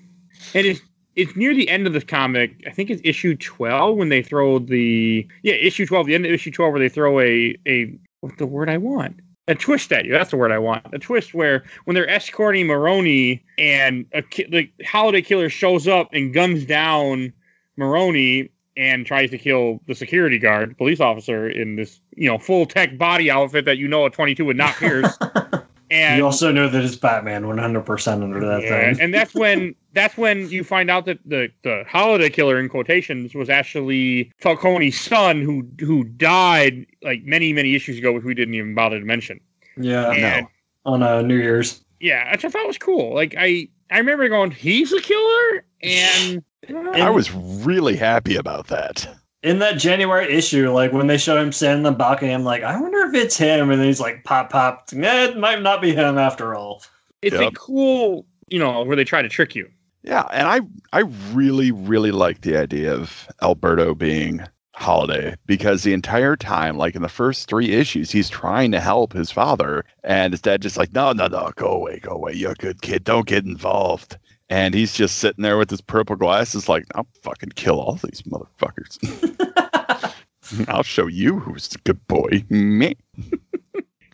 And it's it's near the end of this comic. I think it's issue twelve when they throw the yeah issue twelve, the end of issue twelve, where they throw a a what's the word I want a twist at you. That's the word I want. A twist where when they're escorting Maroni and a ki- the holiday killer shows up and guns down Maroni and tries to kill the security guard, police officer in this you know full tech body outfit that you know a twenty two would not pierce. And you also know that it's Batman 100% under that yeah, thing. and that's when that's when you find out that the the holiday killer in quotations was actually Falcone's son who who died like many many issues ago, which we didn't even bother to mention. yeah. And, On uh, New Year's. yeah, which I thought was cool. Like I I remember going, he's a killer, and I was really happy about that. In that January issue, like when they show him standing in the balcony, I'm like, I wonder if it's him. And then he's like, pop, pop. Eh, it might not be him after all. it's a cool you know where they try to trick you. Yeah, and I I really really like the idea of Alberto being Holiday because the entire time, like in the first three issues, he's trying to help his father, and his dad just like, no, no, no, go away, go away, you're a good kid, don't get involved. And he's just sitting there with his purple glasses, like, I'll fucking kill all these motherfuckers. I'll show you who's the good boy, me.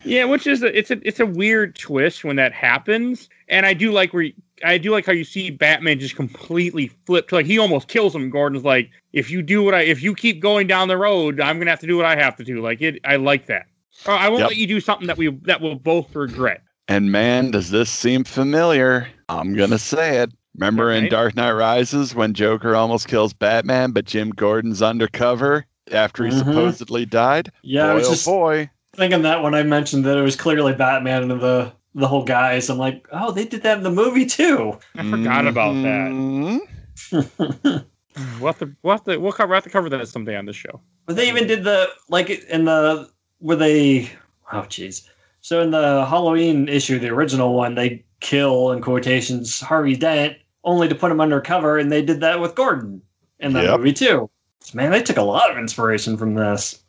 Yeah, which is a, it's a it's a weird twist when that happens, and I do like where I do like how you see Batman just completely flipped. like he almost kills him. Gordon's like, if you do what I, if you keep going down the road, I'm gonna have to do what I have to do. Like it, I like that. Or I won't Yep. let you do something that we that we'll both regret. And man, does this seem familiar? I'm gonna say it. Remember in Dark Knight Rises when Joker almost kills Batman, but Jim Gordon's undercover after he Mhm. supposedly died? Yeah, I boy, was oh just boy. thinking that when I mentioned that it was clearly Batman and the the whole guys. I'm like, oh, they did that in the movie too. I forgot about that. Mhm. We'll have to, we'll have to, we'll cover, we'll have to cover that someday on this show. But they even did the like in the where they oh jeez. So in the Halloween issue, the original one, they kill in quotations Harvey Dent only to put him undercover, and they did that with Gordon in that Yep. movie too. Man, they took a lot of inspiration from this.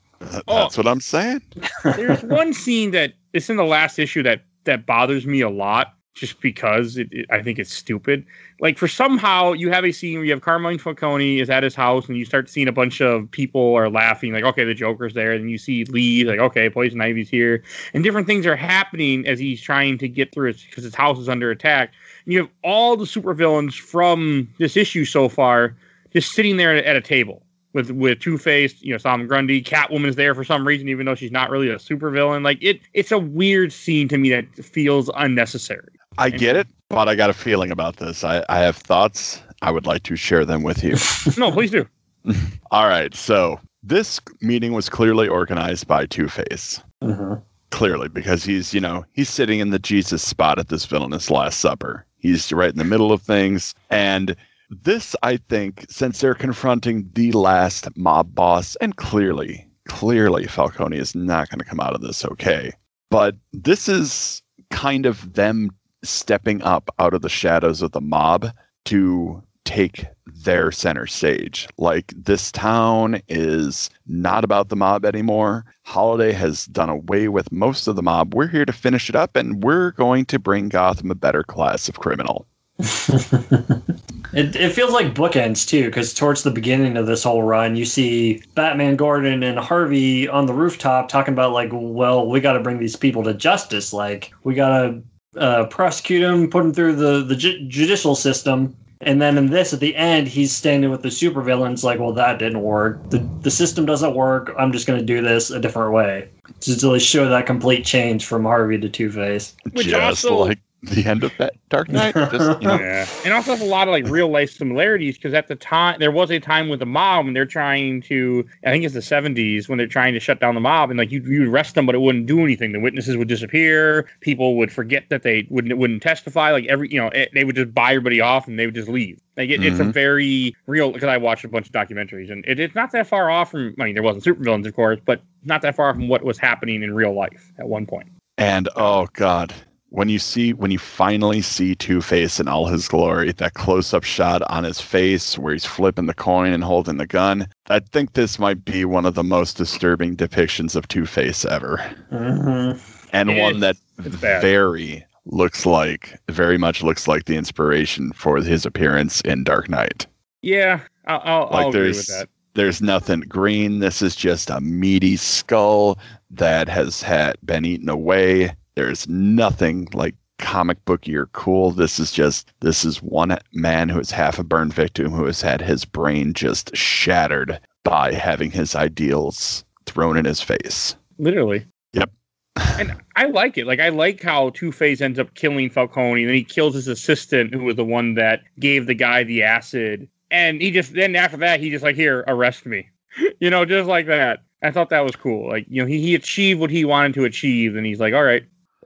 That's what I'm saying. There's one scene that it's in the last issue that that bothers me a lot, just because it, it- I think it's stupid. Like for somehow you have a scene where you have Carmine Falcone is at his house and you start seeing a bunch of people are laughing, like okay, the Joker's there, and you see Lee, like okay, Poison Ivy's here, and different things are happening as he's trying to get through because his house is under attack. And you have all the supervillains from this issue so far just sitting there at, at a table with with Two Face, you know, Solomon Grundy, Catwoman's there for some reason, even though she's not really a supervillain. Like it, it's a weird scene to me that feels unnecessary. I get it, but I got a feeling about this. I, I have thoughts. I would like to share them with you. No, please do. All right. So this meeting was clearly organized by Two Face. Mm-hmm. Clearly, because he's, you know, he's sitting in the Jesus spot at this villainous Last Supper. He's right in the middle of things. And this, I think, since they're confronting the last mob boss, and clearly, clearly Falcone is not going to come out of this okay. But this is kind of them stepping up out of the shadows of the mob to take their center stage. Like this town is not about the mob anymore. Holiday has done away with most of the mob. We're here to finish it up and we're going to bring Gotham a better class of criminal. It, it feels like bookends too, because towards the beginning of this whole run, you see Batman, Gordon, and Harvey on the rooftop talking about like, well, we got to bring these people to justice. Like, we got to uh, prosecute him, put him through the the ju- judicial system. And then in this, at the end, he's standing with the supervillains, like, well, that didn't work. The the system doesn't work. I'm just going to do this a different way. To really show that complete change from Harvey to Two Face. Which Just also- like the end of that Dark Knight. Just, you know, Yeah, and also has a lot of like real life similarities because at the time there was a time with the mob and they're trying to, I think it's the '70s when they're trying to shut down the mob and like you you arrest them but it wouldn't do anything. The witnesses would disappear. People would forget that they wouldn't wouldn't testify. Like every you know it, they would just buy everybody off and they would just leave. Like it, it's a Mhm. very real because I watched a bunch of documentaries and it, it's not that far off from. I mean there wasn't supervillains of course, but not that far from what was happening in real life at one point. And oh god, when you see when you finally see Two Face in all his glory, that close up shot on his face where he's flipping the coin and holding the gun, I think this might be one of the most disturbing depictions of Two Face ever. hmm And It one is. that very looks like very much looks like the inspiration for his appearance in Dark Knight. Yeah, I'll, I'll, Like I'll agree with that. there's nothing green. This is just a meaty skull that has had been eaten away. There's nothing like comic booky or cool. This is just this is one man who is half a burn victim who has had his brain just shattered by having his ideals thrown in his face. Literally. Yep. and I like it. Like I like how Two Face ends up killing Falcone, and then he kills his assistant, who was the one that gave the guy the acid. And he just then after that, he just like here, arrest me. you know, just like that. I thought that was cool. Like you know, he he achieved what he wanted to achieve, and he's like, all right.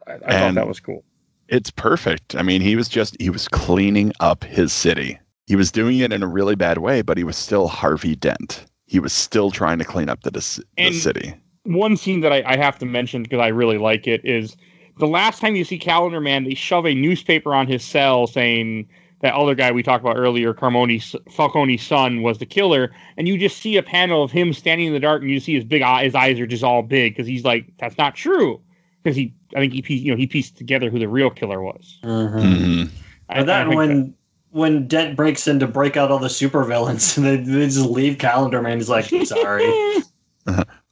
I, I thought that was cool. It's perfect. I mean, he was just he was cleaning up his city. He was doing it in a really bad way, but he was still Harvey Dent. He was still trying to clean up the, the And- city. one scene that I, I have to mention because I really like it is the last time you see Calendar Man, they shove a newspaper on his cell saying that other guy we talked about earlier, Carmoni Falcone's son, was the killer, and you just see a panel of him standing in the dark, and you see his big eye, his eyes are just all big because he's like, that's not true, because he, I think he, pieced, you know, he pieced together who the real killer was. Mhm. I, And then I think when when Dent breaks in to break out all the supervillains, and they, they just leave Calendar Man. He's like, sorry.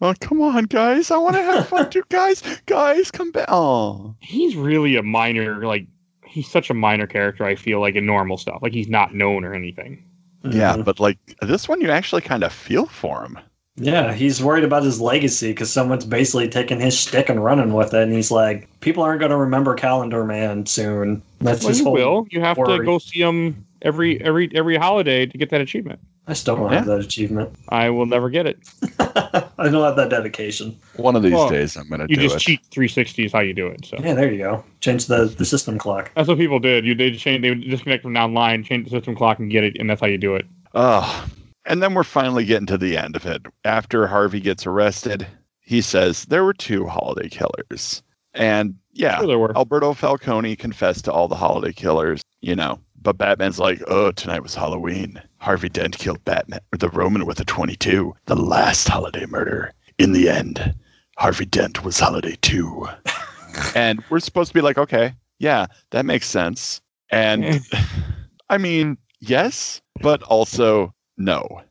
Oh, come on, guys. I want to have fun too. Guys, guys, come back. Oh. he's really a minor like he's such a minor character. I feel like in normal stuff, like he's not known or anything. Yeah, Mhm. but like this one, you actually kind of feel for him. Yeah, he's worried about his legacy because someone's basically taking his stick and running with it, and he's like, people aren't going to remember Calendar Man soon. That's Well, his you whole. will. You have to go see him every every every holiday to get that achievement. I still don't have that achievement. I will never get it. I don't have that dedication. One of these Well, days, I'm gonna You just it. cheat 360 is how you do it. So Yeah, there you go. Change the, the system clock. that's what people did. You they change they would disconnect from online, change the system clock, and get it, and that's how you do it. Oh, and then we're finally getting to the end of it. After Harvey gets arrested, he says there were two holiday killers, and yeah, Sure. Alberto Falcone confessed to all the holiday killers, you know. But Batman's like, oh, tonight was Halloween. Harvey Dent killed Batman, or the Roman with a 22, the last holiday murder. In the end, Harvey Dent was Holiday 2. and we're supposed to be like, okay, yeah, that makes sense. And I mean, yes, but also no.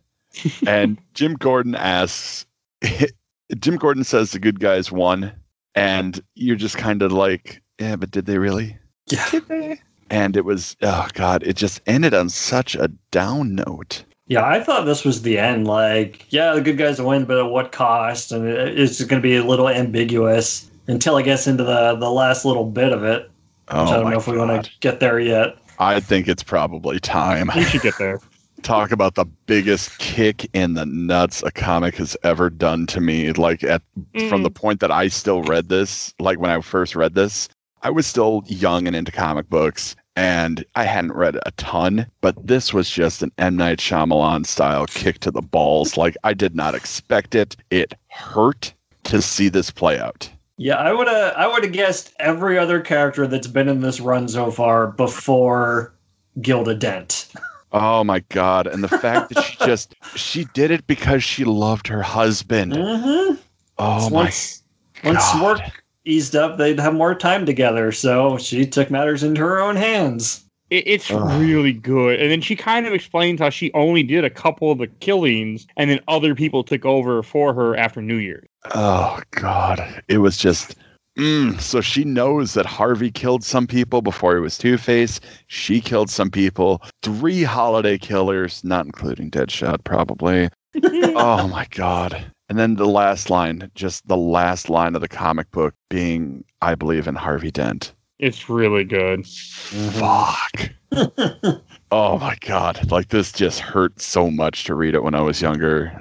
and Jim Gordon asks, Jim Gordon says the good guys won. And you're just kind of like, yeah, but did they really? Yeah. Did they? And it was, oh God, it just ended on such a down note. Yeah, I thought this was the end. Like, yeah, the good guys win, but at what cost? And it- it's going to be a little ambiguous until it gets into the, the last little bit of it. Which Oh, I don't my know if we want to get there yet. I think it's probably time. We should get there. Talk about the biggest kick in the nuts a comic has ever done to me. Like at from the mm. point that I still read this, like when I first read this, I was still young and into comic books, and I hadn't read a ton. But this was just an M Night Shyamalan style kick to the balls. Like I did not expect it. It hurt to see this play out. Yeah, I would have I would have guessed every other character that's been in this run so far before Gilda Dent. Oh my god! And the fact that she just she did it because she loved her husband. Mm-hmm. Oh my once once God. work eased up, they'd have more time together. So she took matters into her own hands. It, it's Ugh. really good. And then she kind of explains how she only did a couple of the killings, and then other people took over for her after New Year's. Oh God! It was just. Mm, so she knows that Harvey killed some people before he was Two Face. She killed some people. Three holiday killers, not including Deadshot, probably. oh my God! And then the last line, just the last line of the comic book being, "I believe in Harvey Dent." It's really good. Fuck. oh my God! Like this just hurt so much to read it when I was younger.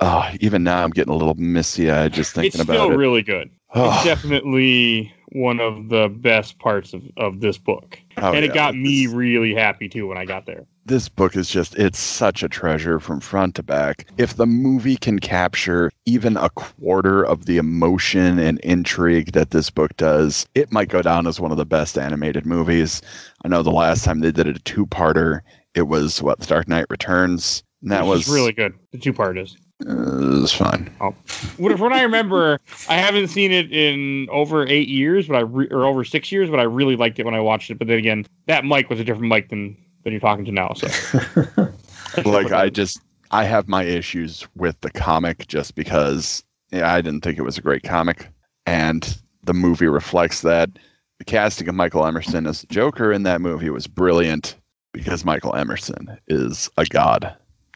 Oh, even now I'm getting a little misty eyed just thinking It's about still it. really good. It's definitely one of the best parts of, of this book. oh, and it yeah, got me really happy too when I got there. this book is just it's such a treasure from front to back if the movie can capture even a quarter of the emotion and intrigue that this book does it might go down as one of the best animated movies i know the last time they did a two-parter it was what the dark knight returns and that was really good. The two part is. Uh, it was fun What from what I remember, I haven't seen it in over eight years, but I re- or over six years, but I really liked it when I watched it. But then again, that mic was a different mic than than you're talking to now. So like i just i have my issues with the comic just because yeah, i didn't think it was a great comic and the movie reflects that the casting of michael emerson as the joker in that movie was brilliant because michael emerson is a god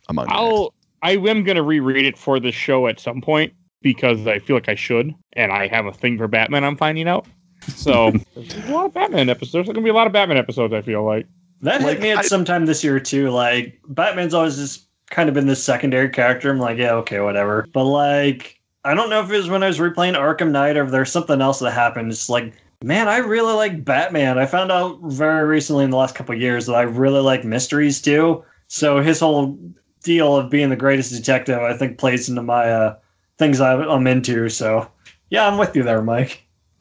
among men. I'll I am gonna reread it for the show at some point because I feel like I should, and I have a thing for Batman. I'm finding out. So there's a lot of Batman episodes. There's gonna be a lot of Batman episodes. I feel like. That Like, hit me at I- some time this year too. Like Batman's always just kind of been this secondary character. I'm like, yeah, okay, whatever. But like, I don't know if it was when I was replaying Arkham Knight or if there's something else that happened. It's like, man, I really like Batman. I found out very recently in the last couple of years that I really like mysteries too. So his whole deal of being the greatest detective, I think, plays into my uh, things I- I'm into. So yeah, I'm with you there, Mike.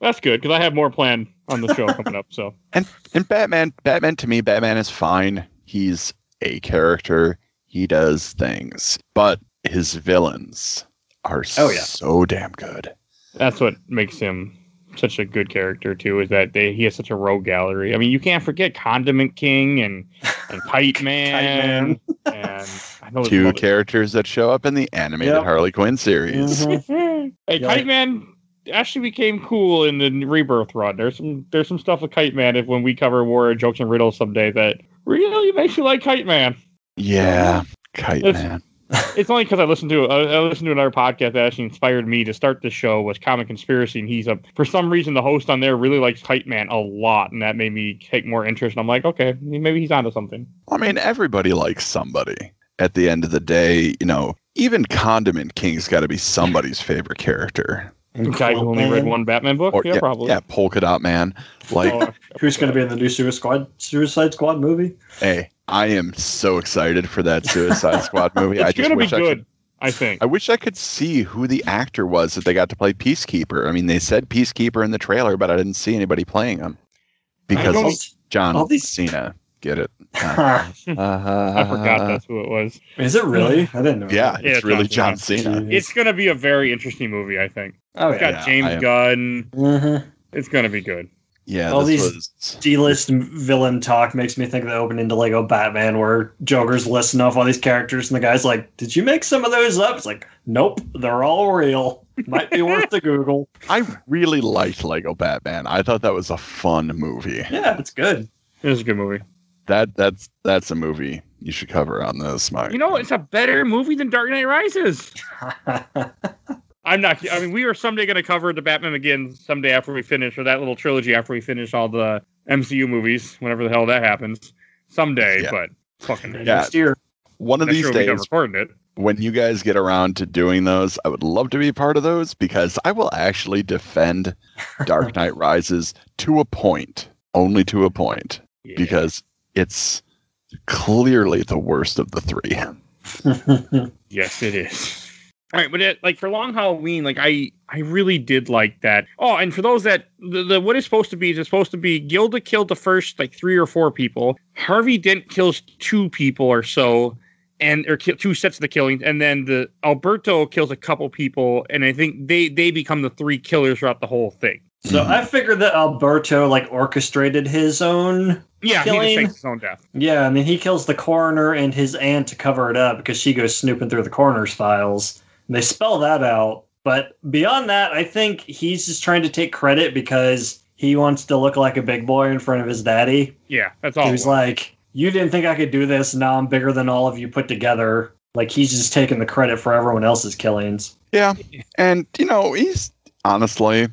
That's good because I have more planned on the show coming up. So and and batman batman to me batman is fine he's a character he does things but his villains are Oh, yeah. so damn good that's what makes him such a good character too. Is that they, he has such a rogue gallery. I mean, you can't forget Condiment King and and Kite Man, and I know two characters that show up in the animated Yep. Harley Quinn series. Mhm. hey, Yeah. Kite Man actually became cool in the Rebirth run. There's some there's some stuff with Kite Man if when we cover War Jokes and Riddles someday that really makes you like Kite Man. Yeah, Kite It's- Man. It's only because I listened to I, listened to another podcast that actually inspired me to start the show was Comic Conspiracy, and he's a for some reason the host on there really likes Kite Man a lot, and that made me take more interest. And I'm like, okay, maybe he's onto something. I mean, everybody likes somebody. At the end of the day, you know, even Condiment King's got to be somebody's favorite character. And The guy who only read one Batman book, Or yeah, probably. yeah, Polka Dot Man. Like, Oh, Who's going to be in the new Suicide Squad, Suicide Squad movie? hey, I am so excited for that Suicide Squad movie. it's I just gonna be wish I good, could. I think. I wish I could see who the actor was that they got to play Peacekeeper. I mean, they said Peacekeeper in the trailer, but I didn't see anybody playing him because John all these- Cena. Get it? I I forgot that's who it was. Is it really? I didn't know. Yeah, that. Yeah, it's really John John Cena. Jeez. It's gonna be a very interesting movie, I think. Oh It's yeah. got Yeah, James I am- Gunn. Mhm. It's gonna be good. Yeah, All this these- was. D-list villain talk makes me think of the opening to Lego Batman, where Joker's listing off all these characters, and the guy's like, "Did you make some of those up?" It's like, "Nope, they're all real. Might be worth the Google." I really liked Lego Batman. I thought that was a fun movie. Yeah, it's good. It was a good movie. That that's that's a movie you should cover on this, Mike. You know, it's a better movie than Dark Knight Rises. I'm not. I mean, we are someday going to cover the Batman again someday after we finish, or that little trilogy after we finish all the MCU movies, whenever the hell that happens. Someday, Yeah. but fucking Yeah. Next year. One of next these year we'll be done days, recording it. when you guys get around to doing those, I would love to be part of those because I will actually defend Dark Knight Rises to a point, only to a point, Yeah. because it's clearly the worst of the three. Yes, it is. All right, but it, like for Long Halloween, like I, I really did like that. Oh, and for those that the, the what is supposed to be is supposed to be Gilda killed the first like three or four people. Harvey Dent kills two people or so, and or ki- two sets of the killings, and then the Alberto kills a couple people, and I think they they become the three killers throughout the whole thing. So mm-hmm. I figured that Alberto like orchestrated his own. Yeah, he Killing- just fakes his own death. Yeah, I mean he kills the coroner and his aunt to cover it up because she goes snooping through the coroner's files. And they spell that out, but beyond that, I think he's just trying to take credit because he wants to look like a big boy in front of his daddy. Yeah, that's all. it He's was. like, "You didn't think I could do this? Now I'm bigger than all of you put together." Like he's just taking the credit for everyone else's killings. Yeah, and you know he's honestly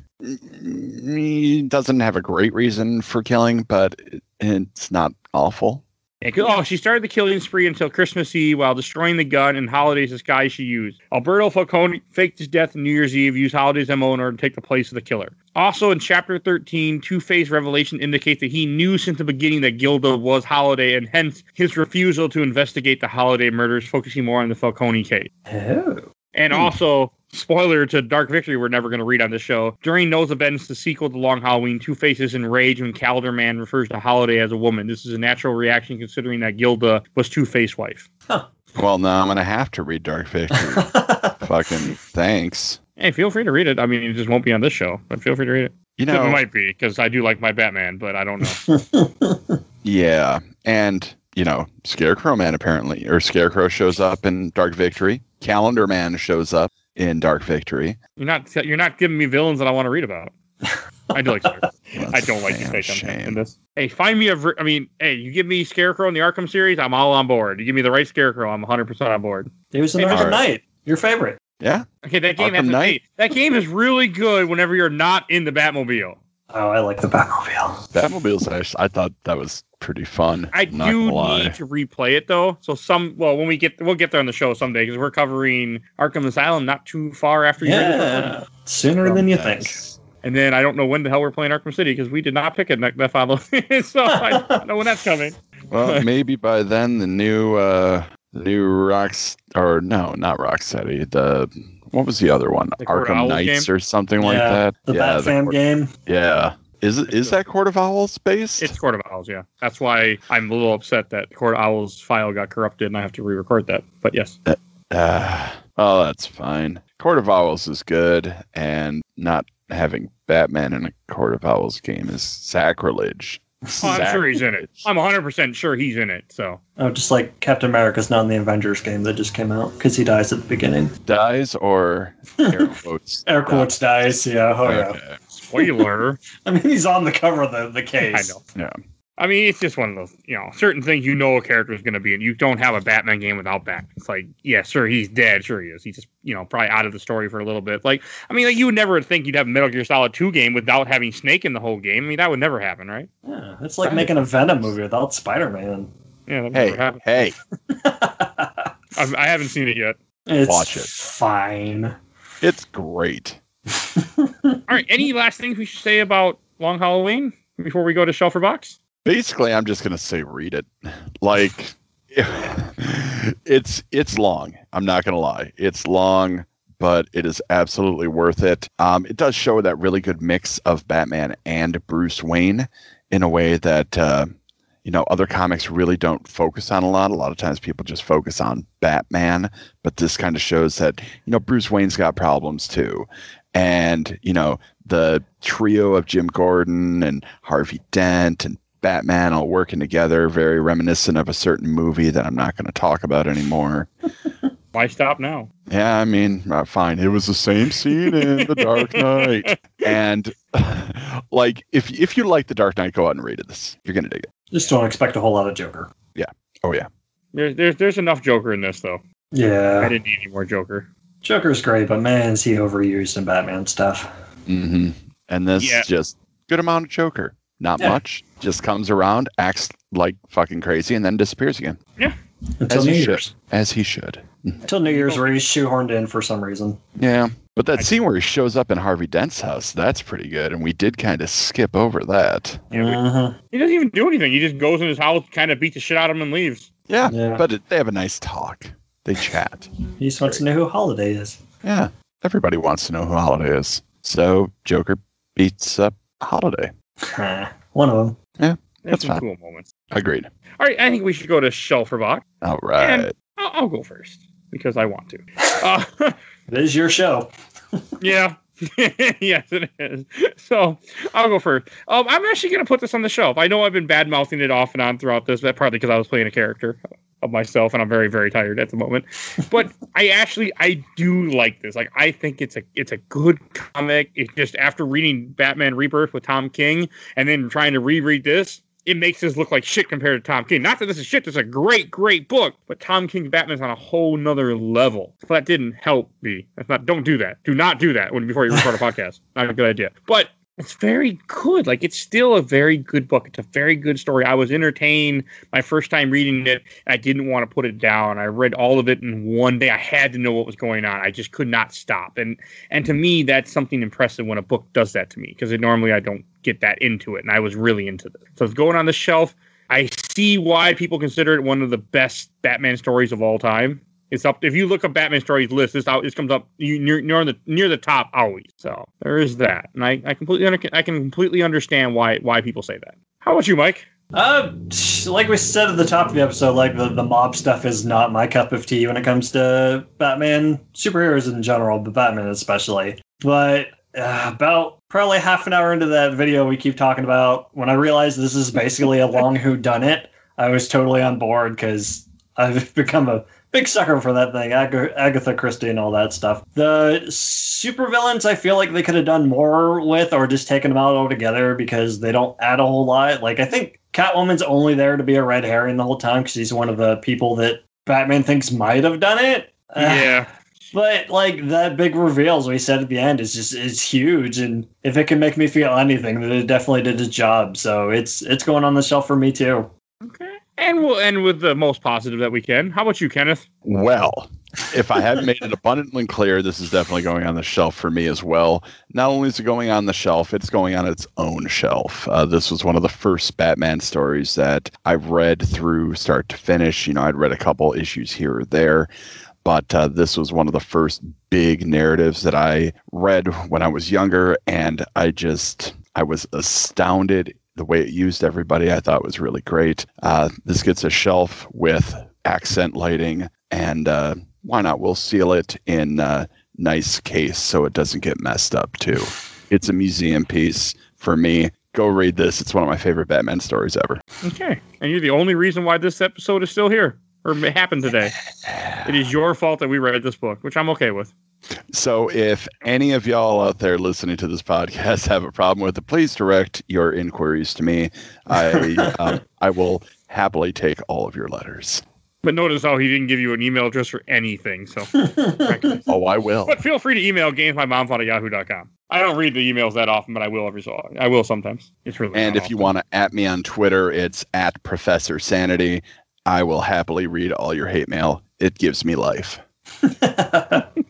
he doesn't have a great reason for killing, but it's not awful. Yeah, 'cause- oh, she started the killing spree until Christmas Eve while destroying the gun and Holiday's disguise she used. Alberto Falcone faked his death on New Year's Eve, used Holiday's MO in order to take the place of the killer. Also, in Chapter 13, Two Face revelation indicates that he knew since the beginning that Gilda was Holiday, and hence his refusal to investigate the Holiday murders, focusing more on the Falcone case. Oh. And Hmm. also, spoiler to Dark Victory, we're never going to read on this show. During those events, the sequel to Long Halloween, Two Faces enraged when Calendar Man refers to Holiday as a woman. This is a natural reaction considering that Gilda was Two Face wife. Well, now I'm gonna have to read Dark Victory. Fucking thanks. Hey, feel free to read it. I mean, it just won't be on this show, but feel free to read it. You know, it might be because I do like my Batman, but I don't know. yeah, and you know, Scarecrow Man apparently, or Scarecrow shows up in Dark Victory. Calendar Man shows up in Dark Victory. you're not you're not giving me villains that I want to read about. I do like Scarecrow. I That's don't like a you damn in this. Hey, find me a. ver- I mean, hey, you give me Scarecrow in the Arkham series, I'm all on board. You give me the right Scarecrow, I'm 100 percent on board. he was an Hey, Arkham. Knight. Your favorite. Yeah, Okay, that game Arkham has to, Knight? that game is really good whenever you're not in the Batmobile. Oh, I like the Batmobile. Batmobile's actually. I thought that was pretty fun. I do need to replay it though. So some well, when we get we'll get there on the show someday because we're covering Arkham Asylum not too far after you. read it. Yeah, sooner than you think. And then I don't know when the hell we're playing Arkham City because we did not pick it that, that follow. so I don't know when that's coming. Well, maybe by then the new uh the new Rocks or no, not Rocksteady. The what was the other one? The Arkham Knights game? or something like that. The yeah, Bat Fam Court- game. Yeah. Is it is that Court of Owls based? It's Court of Owls, yeah. That's why I'm a little upset that Court of Owls file got corrupted and I have to re-record that. But yes, Uh, oh, that's fine. Court of Owls is good, and not having Batman in a Court of Owls game is sacrilege. Oh, I'm sure he's in it. I'm 100 percent sure he's in it. So Oh, just like Captain America's not in the Avengers game that just came out because he dies at the beginning. Dies or air quotes? Air quotes dies. Yeah. Oh yeah. Okay. spoiler. I mean, he's on the cover of the, the case. I know. Yeah. I mean, it's just one of those, you know, certain things you know a character is going to be and You don't have a Batman game without Batman. It's like, yeah, sure, he's dead. Sure, he is. He's just, you know, probably out of the story for a little bit. Like, I mean, like, you would never think you'd have a Metal Gear Solid 2 game without having Snake in the whole game. I mean, that would never happen, right? Yeah, it's like Right. making a Venom movie without Spider Man. Yeah, Hey, hey, I've, I haven't seen it yet. it's Watch it. Fine. it's great. All right, any last things we should say about Long Halloween before we go to Shelf or Box? Basically, I'm just gonna say read it. Like, it's it's long. I'm not gonna lie. It's long, but it is absolutely worth it. Um, it does show that really good mix of Batman and Bruce Wayne in a way that uh, you know other comics really don't focus on a lot. A lot of times, people just focus on Batman, but this kind of shows that you know Bruce Wayne's got problems too, and you know the trio of Jim Gordon and Harvey Dent and Batman all working together, very reminiscent of a certain movie that I'm not going to talk about anymore. Why stop now? Yeah, I mean, uh, fine. It was the same scene in The Dark Knight, and like if if you like The Dark Knight, go out and read it. this. You're gonna dig it. Just don't expect a whole lot of Joker. Yeah. Oh yeah, There's there's there's enough Joker in this though. Yeah. I didn't need any more Joker. Joker's great, but man, is he overused in Batman stuff. hmm and this Yeah. just good amount of Joker. Not Yeah. much. Just comes around, acts like fucking crazy, and then disappears again, Yeah. Until As New he should. Year's. as he should. Until New Year's, where he's shoehorned in for some reason. Yeah, but that scene where he shows up in Harvey Dent's house, that's pretty good, and we did kind of skip over that. Yeah, we- Mhm. He doesn't even do anything. He just goes in his house, kind of beats the shit out of him, and leaves. Yeah, Yeah. but it, they have a nice talk. They chat. He just wants to know who Holiday is. Yeah, everybody wants to know who Holiday is. So Joker beats up Holiday. One of them. That's That's some fine. cool moments. Agreed. All right, I think we should go to Shelf or Box. All right. I'll, I'll go first because I want to. Uh, It is your show. yeah. yes, it is. So I'll go first. Um, I'm actually going to put this on the shelf. I know I've been bad mouthing it off and on throughout this, but partly because I was playing a character of myself and I'm very, very tired at the moment. But I actually I do like this. Like I think it's a it's a good comic. It just after reading Batman Rebirth with Tom King and then trying to reread this, it makes this look like shit compared to Tom King. Not that this is shit, this is a great, great book, but Tom King's Batman's on a whole nother level. So that didn't help me. That's not don't do that. Do not do that when before you record a podcast. Not a good idea. But it's very good. Like it's still a very good book. It's a very good story. I was entertained my first time reading it. I didn't want to put it down. I read all of it in one day. I had to know what was going on. I just could not stop. And and to me, that's something impressive when a book does that to me because normally I don't get that into it. And I was really into it. So it's going on the shelf. I see why people consider it one of the best Batman stories of all time. It's up. If you look up Batman stories list, this out. This comes up you- near near the near the top always. So there is that, and I, I completely I can completely understand why why people say that. How about you, Mike? Uh, like we said at the top of the episode, like the, the mob stuff is not my cup of tea when it comes to Batman superheroes in general, but Batman especially. But uh, about probably half an hour into that video we keep talking about, when I realized this is basically a long who done it, I was totally on board because I've become a big sucker for that thing, Ag- Agatha Christie and all that stuff. The supervillains, I feel like they could have done more with, or just taken them out altogether because they don't add a whole lot. Like I think Catwoman's only there to be a red herring the whole time because she's one of the people that Batman thinks might have done it. Uh, yeah, but like that big reveal, as we said at the end, is just is huge, and if it can make me feel anything, then it definitely did its job. So it's it's going on the shelf for me too. okay. And we'll end with the most positive that we can. How about you, Kenneth? Well, if I hadn't made it abundantly clear, this is definitely going on the shelf for me as well. Not only is it going on the shelf, it's going on its own shelf. Uh, this was one of the first Batman stories that I've read through start to finish. You know, I'd read a couple issues here or there, but uh, this was one of the first big narratives that I read when I was younger, and I just I was astounded the way it used everybody. I thought was really great. Uh, this gets a shelf with accent lighting and uh, why not? We'll seal it in a nice case so it doesn't get messed up too. It's a museum piece for me. go read this. It's one of my favorite Batman stories ever. Okay. And you're the only reason why this episode is still here or happened today. It is your fault that we read this book, which I'm okay with. So, if any of y'all out there listening to this podcast have a problem with it, please direct your inquiries to me. I um, I will happily take all of your letters. But notice how he didn't give you an email address for anything. So, oh, I will. But feel free to email gamesmymomfun at yahoo.com. I don't read the emails that often, but I will every so often. I will sometimes. It's really and if you want to at me on Twitter, it's at Professor Sanity. I will happily read all your hate mail. It gives me life.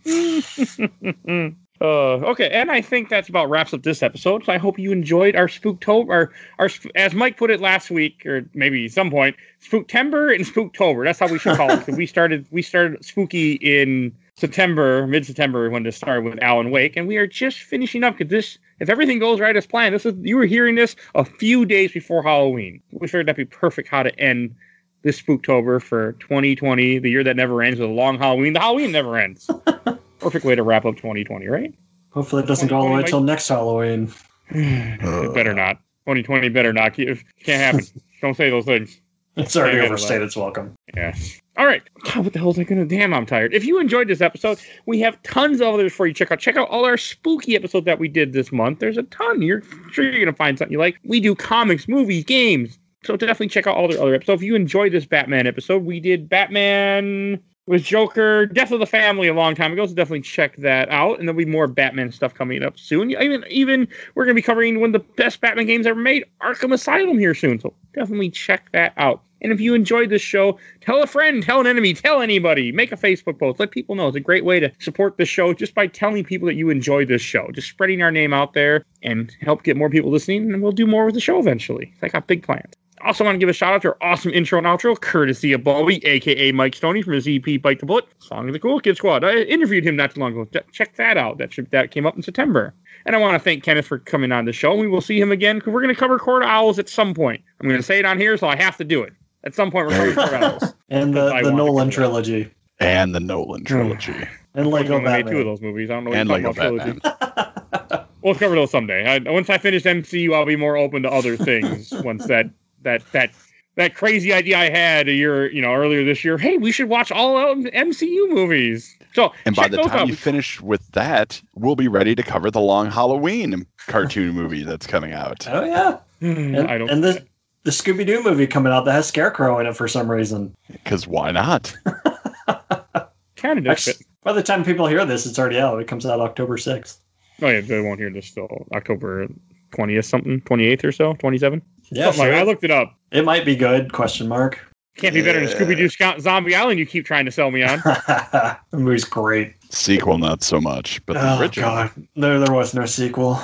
uh, okay, and I think that's about wraps up this episode. So I hope you enjoyed our Spooktober, our, our as Mike put it last week, or maybe some point, Spooktember and Spooktober. That's how we should call it. we started we started spooky in September, mid September, when this started with Alan Wake, and we are just finishing up because this, if everything goes right as planned, this is you were hearing this a few days before Halloween. We figured that'd be perfect how to end this Spooktober for 2020, the year that never ends with a long Halloween. The Halloween never ends. Perfect way to wrap up 2020, right? Hopefully, it doesn't go all the way till next Halloween. it better not. 2020 better not. It can't happen. Don't say those things. It's already overstayed its welcome. Yes. All right. God, what the hell is I gonna? Damn, I'm tired. If you enjoyed this episode, we have tons of others for you. To check out. Check out all our spooky episodes that we did this month. There's a ton. You're sure you're gonna find something you like. We do comics, movies, games, so definitely check out all their other episodes. If you enjoyed this Batman episode, we did Batman with Joker, Death of the Family a long time ago. So definitely check that out. And there'll be more Batman stuff coming up soon. Even even we're gonna be covering one of the best Batman games ever made, Arkham Asylum, here soon. So definitely check that out. And if you enjoyed this show, tell a friend, tell an enemy, tell anybody. Make a Facebook post. Let people know. It's a great way to support the show just by telling people that you enjoyed this show. Just spreading our name out there and help get more people listening. And we'll do more with the show eventually. I got big plans. Also, want to give a shout out to our awesome intro and outro, courtesy of Bulby, aka Mike Stoney from his EP Bite the Bullet, Song of the Cool Kid Squad. I interviewed him not too long ago. Check that out. That should, that came up in September. And I want to thank Kenneth for coming on the show. We will see him again because we're going to cover Court Owls at some point. I'm going to say it on here, so I have to do it. At some point, we're covering Court Owls. and the, the Nolan trilogy. And the Nolan hmm. trilogy. and Lego Batman. Made two of those movies. I don't know. And Lego Batman. we'll cover those someday. I, once I finish MCU, I'll be more open to other things. once that that that that crazy idea I had a year, you know, earlier this year. Hey, we should watch all MCU movies. So, and by the time out. you finish with that, we'll be ready to cover the long Halloween cartoon movie that's coming out. Oh yeah, hmm, and, I don't. And the the Scooby Doo movie coming out that has Scarecrow in it for some reason. Because why not? kind of. By the time people hear this, it's already out. It comes out October sixth. Oh yeah, they won't hear this till October twentieth, something, twenty eighth or so, twenty seven. Yeah, sure. like, I looked it up. It might be good? Question mark. Can't be better than Scooby Doo Zombie Island. You keep trying to sell me on. the movie's great. Sequel, not so much, but the oh original. god, there there was no sequel.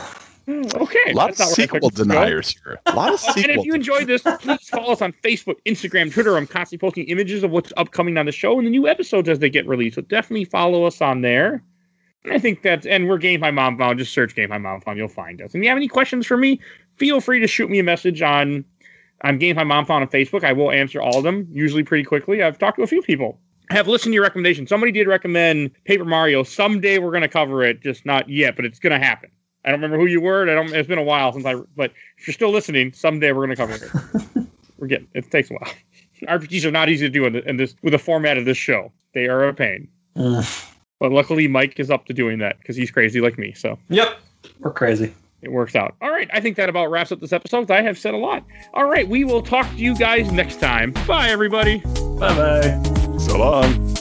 Hmm, okay, a lot of sequel deniers here. A lot of sequel. and if you enjoyed this, please follow us on Facebook, Instagram, Twitter. I'm constantly posting images of what's upcoming on the show and the new episodes as they get released. So definitely follow us on there. And I think that's and we're Game My Mom Found. Just search Game My Mom Found. You'll find us. And if you have any questions for me, feel free to shoot me a message on I'm Games My Mom Found on Facebook. I will answer all of them, usually pretty quickly. I've talked to a few people. I have listened to your recommendation. Somebody did recommend Paper Mario. Someday we're going to cover it, just not yet, but it's going to happen. I don't remember who you were. I don't. It's been a while since I. But if you're still listening, someday we're going to cover it. we're getting. It takes a while. RPGs are not easy to do in, in this with the format of this show. They are a pain. But luckily, Mike is up to doing that because he's crazy like me. So. Yep, we're crazy it works out. All right, I think that about wraps up this episode. I have said a lot. All right, we will talk to you guys next time. Bye, everybody. Bye bye. So long.